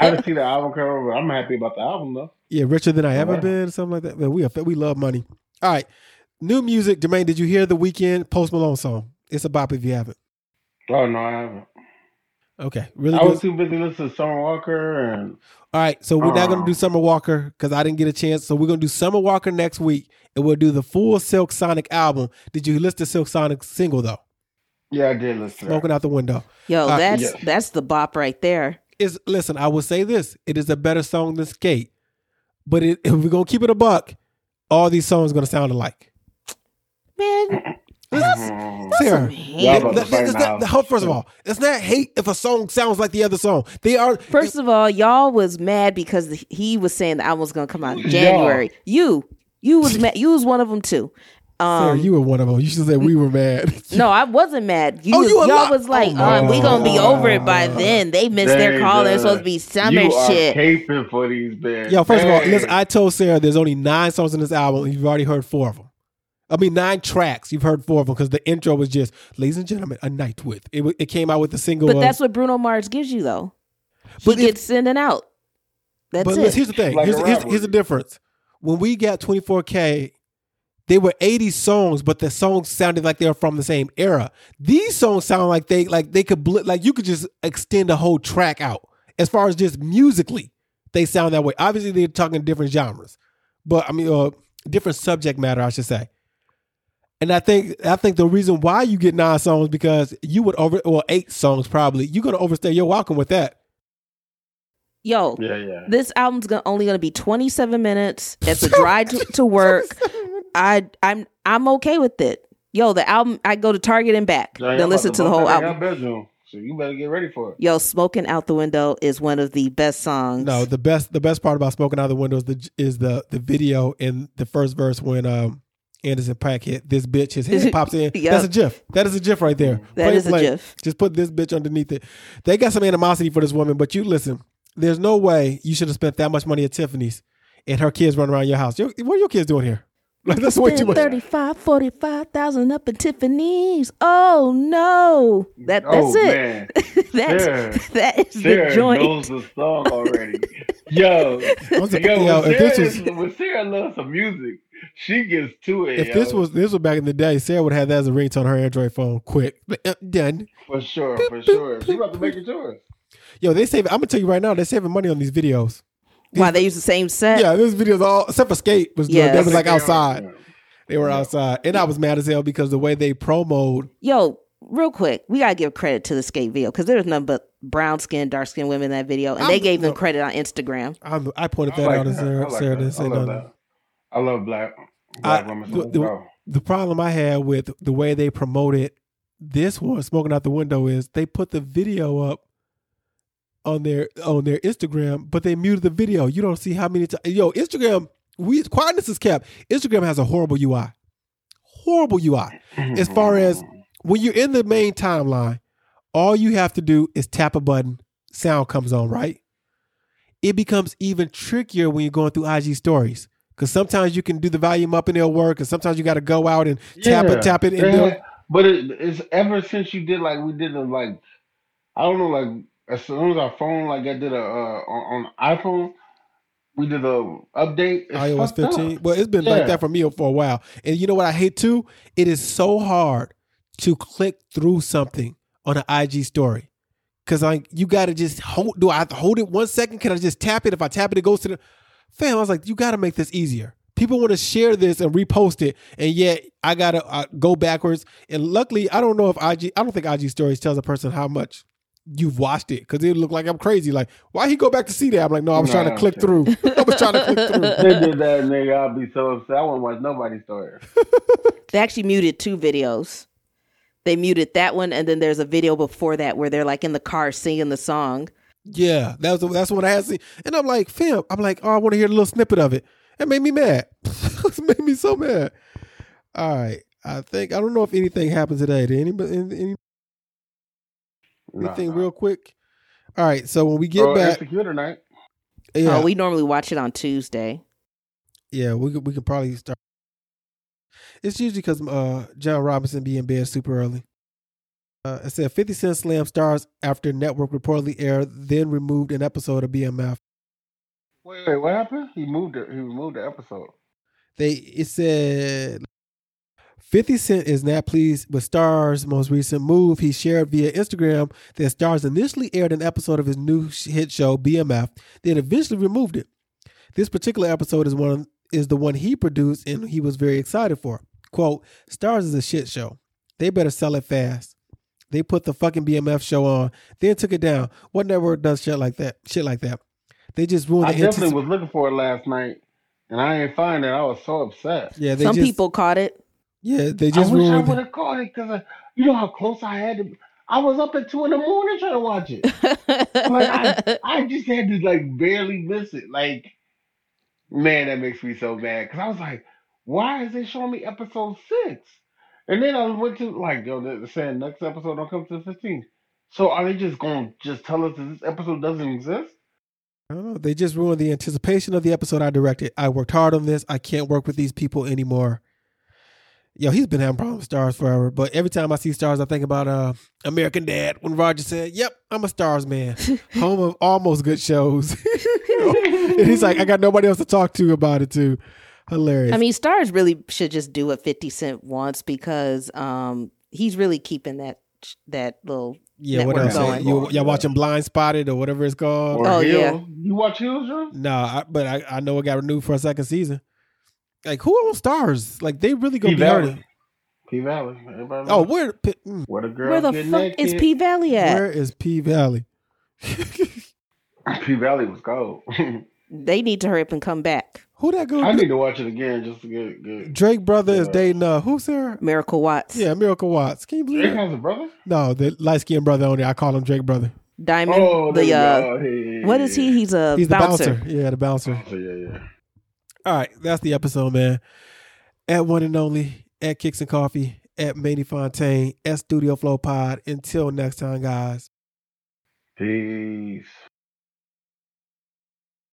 Speaker 3: I haven't seen the album cover, but I'm happy about the album though.
Speaker 1: Yeah, richer than I ever
Speaker 3: Wow.
Speaker 1: been, something like that. Man, we we love money. All right, new music. Jermaine, did you hear the Weeknd Post Malone song? It's a bop if you haven't.
Speaker 3: Oh no, I haven't.
Speaker 1: Okay, really
Speaker 3: I
Speaker 1: good.
Speaker 3: was too busy listening to Summer Walker and
Speaker 1: All right, so we're not going to
Speaker 3: Oh.
Speaker 1: do Summer Walker because I didn't get a chance. So we're going to do Summer Walker next week, and we'll do the full Silk Sonic album. Did you listen to Silk Sonic single though?
Speaker 3: yeah, I did listen. To that.
Speaker 1: Smoking out the window.
Speaker 2: Yo,
Speaker 1: Uh,
Speaker 2: that's
Speaker 3: yes.
Speaker 2: that's the bop right there.
Speaker 1: Is listen, I will say this: it is a better song than Skate, but it, if we're gonna keep it a buck, all these songs are going to sound alike.
Speaker 2: Man.
Speaker 1: Sarah,
Speaker 3: Y'all about to
Speaker 1: It's
Speaker 3: fight
Speaker 1: not-
Speaker 3: now.
Speaker 1: first of all, it's not hate if a song sounds like the other song. They are
Speaker 2: first of all, y'all was mad because he was saying the album was gonna come out in January. You, you was mad. You was one of them too.
Speaker 1: Sarah,
Speaker 2: Um,
Speaker 1: you were one of them. You should say we were mad.
Speaker 2: no, I wasn't mad. You,
Speaker 1: Oh,
Speaker 2: was,
Speaker 1: you a
Speaker 2: y'all
Speaker 1: lot-
Speaker 2: was like,
Speaker 1: Oh, my
Speaker 2: um, we gonna be over it by then. They missed their
Speaker 3: Dang,
Speaker 2: call. They're supposed to be summer
Speaker 3: you
Speaker 2: shit.
Speaker 3: Are caping for these bands.
Speaker 1: Yo, first of all, listen, I told Sarah there's only nine songs in this album, and you've already heard four of them. I mean, nine tracks. You've heard four of them because the intro was just, "Ladies and gentlemen, a night with." It, it came out with the single.
Speaker 2: but
Speaker 1: of-
Speaker 2: that's what Bruno Mars gives you, though. He
Speaker 1: But if-
Speaker 2: gets sending out. That's
Speaker 1: but
Speaker 2: it.
Speaker 1: here's the thing.
Speaker 3: Like
Speaker 1: here's, here's, here's the difference. When we got 24K, they were 80 songs, but the songs sounded like they were from the same era. These songs sound like they like they could bl- like you could just extend a whole track out. As far as just musically, they sound that way. Obviously, they're talking different genres, but I mean, uh, different subject matter, I should say. And I think I think the reason why you get nine songs because you would over well eight songs probably you're gonna overstay your welcome with that.
Speaker 2: Yo,
Speaker 3: Yeah, yeah.
Speaker 2: this album's gonna, only going to be 27 minutes. It's a drive to, to work. I I'm I'm okay with it. Yo, the album I go to Target and back
Speaker 3: Yo, y'all
Speaker 2: to
Speaker 3: about
Speaker 2: listen to the whole
Speaker 3: that in
Speaker 2: album.
Speaker 3: bedroom, so you better get ready for it.
Speaker 2: Yo, smoking out the window is one of the best songs.
Speaker 1: No, the best the best part about smoking out the window is the is the the video in the first verse when um Anderson .Paak hit this bitch his head pops in.
Speaker 2: Yep.
Speaker 1: That's a GIF. That is a GIF right there.
Speaker 2: That
Speaker 1: Plain
Speaker 2: is a. GIF.
Speaker 1: Just put this bitch underneath it. They got some animosity for this woman, but you listen. There's no way you should have spent that much money at Tiffany's and her kids running around your house. Your, what are your kids doing here? Like that's way too
Speaker 2: Spent
Speaker 1: much.
Speaker 2: 35, 45,000 up in Tiffany's. Oh no. That that's
Speaker 3: oh,
Speaker 2: it.
Speaker 3: Man.
Speaker 2: that's
Speaker 3: Sarah.
Speaker 2: that is the
Speaker 3: Sarah
Speaker 2: joint.
Speaker 3: knows the song already. yo,
Speaker 1: Once a-
Speaker 3: yo,
Speaker 1: yo,
Speaker 3: when,
Speaker 1: if this was-
Speaker 3: when Sarah loves some music, she gets to it.
Speaker 1: If
Speaker 3: yo,
Speaker 1: this was this was back in the day, Sarah would have that as a ringtone on her Android phone. Quick, done.
Speaker 3: for sure, for sure, she about to make it yours.
Speaker 1: Yo, they save. I'm gonna tell you right now, they're saving money on these videos.
Speaker 2: Why they use the same set?
Speaker 1: Yeah, this videos all except for skate was doing.
Speaker 2: Yeah.
Speaker 1: They was like outside. They were outside, and I was mad as hell because the way they promoed.
Speaker 2: Yo, real quick, we gotta give credit to the skate video because there's nothing but brown skin, dark skinned women in that video, and they
Speaker 1: I'm-
Speaker 2: gave them
Speaker 1: no.
Speaker 2: credit on Instagram.
Speaker 1: I'm, I pointed
Speaker 3: I
Speaker 1: that
Speaker 3: like
Speaker 1: out, and
Speaker 3: that. I
Speaker 1: Sarah,
Speaker 3: like
Speaker 1: Sarah
Speaker 3: that.
Speaker 1: didn't
Speaker 3: I
Speaker 1: say
Speaker 3: love
Speaker 1: nothing.
Speaker 3: that. I love black
Speaker 1: I,
Speaker 3: black women.
Speaker 1: the, the, the problem I had with the way they promoted this one, smoking out the window, is they put the video up on their on their Instagram, but they muted the video. You don't see how many times. Yo, Instagram. We quietness is kept. Instagram has a horrible UI. Horrible UI. As far as when you're in the main timeline, all you have to do is tap a button, sound comes on, right? It becomes even trickier when you're going through IG stories. Cause sometimes you can do the volume up and it'll work, and sometimes you gotta go out and tap
Speaker 3: Yeah.
Speaker 1: it, tap it, and
Speaker 3: Yeah,
Speaker 1: do
Speaker 3: But it, it's ever since you did like we did the like I don't know like as soon as our phone like I did a uh, on, on iPhone we did a update. It's
Speaker 1: iOS
Speaker 3: fucked up.
Speaker 1: 15. Well, it's been like that for me for a while. And you know what I hate too? It is so hard to click through something on an IG story. Cause like you gotta just hold do I have to hold it one second? Can I just tap it? If I tap it, it goes to the fam. I was like, you gotta make this easier. People want to share this and repost it, and yet I gotta uh, go backwards. And luckily, I don't know if IG. I don't think IG stories tells a person how much you've watched it because it looked like I'm crazy. Like, why he go back to see that? I'm like, no, I was trying to
Speaker 3: Nah,
Speaker 1: click
Speaker 3: shit.
Speaker 1: through. I was trying to click through.
Speaker 3: they did that, nigga. I'll be so upset. I won't watch nobody's story.
Speaker 2: They actually muted two videos. They muted that one, and then there's a video before that where they're like in the car singing the song.
Speaker 1: Yeah, that was the, that's what I had seen, and I'm like, fam, I'm like, oh, I want to hear a little snippet of it. It made me mad. it made me so mad. All right, I think I don't know if anything happened today. Did anybody any, any-
Speaker 3: Nah,
Speaker 1: anything
Speaker 3: nah.
Speaker 1: real quick? All right, so when we get
Speaker 3: Bro,
Speaker 1: back,
Speaker 3: Execute tonight.
Speaker 1: yeah,
Speaker 2: Oh, we normally watch it on Tuesday.
Speaker 1: yeah, we could, we can probably start. It's usually because uh, John Robinson be in bed super early. Uh, it said 50 Cent slam Starz after network reportedly aired, then removed an episode of BMF.
Speaker 3: Wait, wait, what happened? He moved it. He removed the episode.
Speaker 1: they it said 50 Cent is not pleased with Star's most recent move. He shared via Instagram that Starz initially aired an episode of his new hit show BMF, then eventually removed it. This particular episode is one is the one he produced and he was very excited for. Quote, Starz is a shit show. They better sell it fast. They put the fucking BMF show on, then took it down. What network does shit like that? Shit like that. They just ruined
Speaker 3: I
Speaker 1: the
Speaker 3: definitely
Speaker 1: antici-
Speaker 3: was looking for it last night, and I ain't find it. I was so upset.
Speaker 1: Yeah, they
Speaker 2: Some
Speaker 1: just,
Speaker 2: people caught it.
Speaker 1: Yeah, they just I
Speaker 3: wish I would have caught it because uh, you know how close I had to. I was up at two in the morning trying to watch it. like I, I just had to like barely miss it. Like, man, that makes me so mad because I was like, why is they showing me episode six? And then I went to like, yo, they're saying next episode don't come to the 15th. So are they just going to just tell us that this episode doesn't exist?
Speaker 1: I don't know. They just ruined the anticipation of the episode I directed. I worked hard on this. I can't work with these people anymore. Yo, he's been having problems with Starz forever. But every time I see Starz, I think about uh American Dad when Roger said, Yep, I'm a stars man. Home of almost good shows. and he's like, I got nobody else to talk to about it too. Hilarious.
Speaker 2: I mean, Starz really should just do what Fifty Cent wants because um, he's really keeping that that little
Speaker 1: yeah, what
Speaker 2: network
Speaker 1: else?
Speaker 2: going.
Speaker 1: You, y'all watching Blind Spotted or whatever it's called?
Speaker 3: Or
Speaker 2: Oh,
Speaker 3: Hill?
Speaker 2: yeah.
Speaker 3: You watch Hills, Drew?
Speaker 1: no, I, but I, I know it got renewed for a second season. Like who on Starz? Like they really gonna
Speaker 3: P
Speaker 1: be
Speaker 3: Valley.
Speaker 1: hurting.
Speaker 3: P Valley.
Speaker 1: Oh,
Speaker 3: knows.
Speaker 1: where mm,
Speaker 3: where the girl
Speaker 2: Where the
Speaker 3: get
Speaker 2: fuck
Speaker 3: naked.
Speaker 2: is P Valley at?
Speaker 1: where is P Valley?
Speaker 3: P Valley was gold.
Speaker 2: They need to hurry up and come back.
Speaker 1: Who that go?
Speaker 3: I need to watch it again just to get good.
Speaker 1: Drake brother is dating uh who's there?
Speaker 2: Miracle Watts,
Speaker 1: Yeah, Miracle Watts. Can you believe
Speaker 3: Drake
Speaker 1: that?
Speaker 3: has a brother.
Speaker 1: No, the light skinned brother on there. I call him Drake brother.
Speaker 2: Diamond,
Speaker 3: Oh,
Speaker 2: the uh.
Speaker 3: Hey,
Speaker 2: what is he? He's a
Speaker 1: He's the
Speaker 2: bouncer.
Speaker 1: bouncer. Yeah, the bouncer.
Speaker 3: So, yeah, yeah.
Speaker 1: All right, that's the episode, man. At one and only, at Kicks and Coffee, at Manny Fontaine, at Studio Flow Pod. Until next time, guys.
Speaker 3: Peace.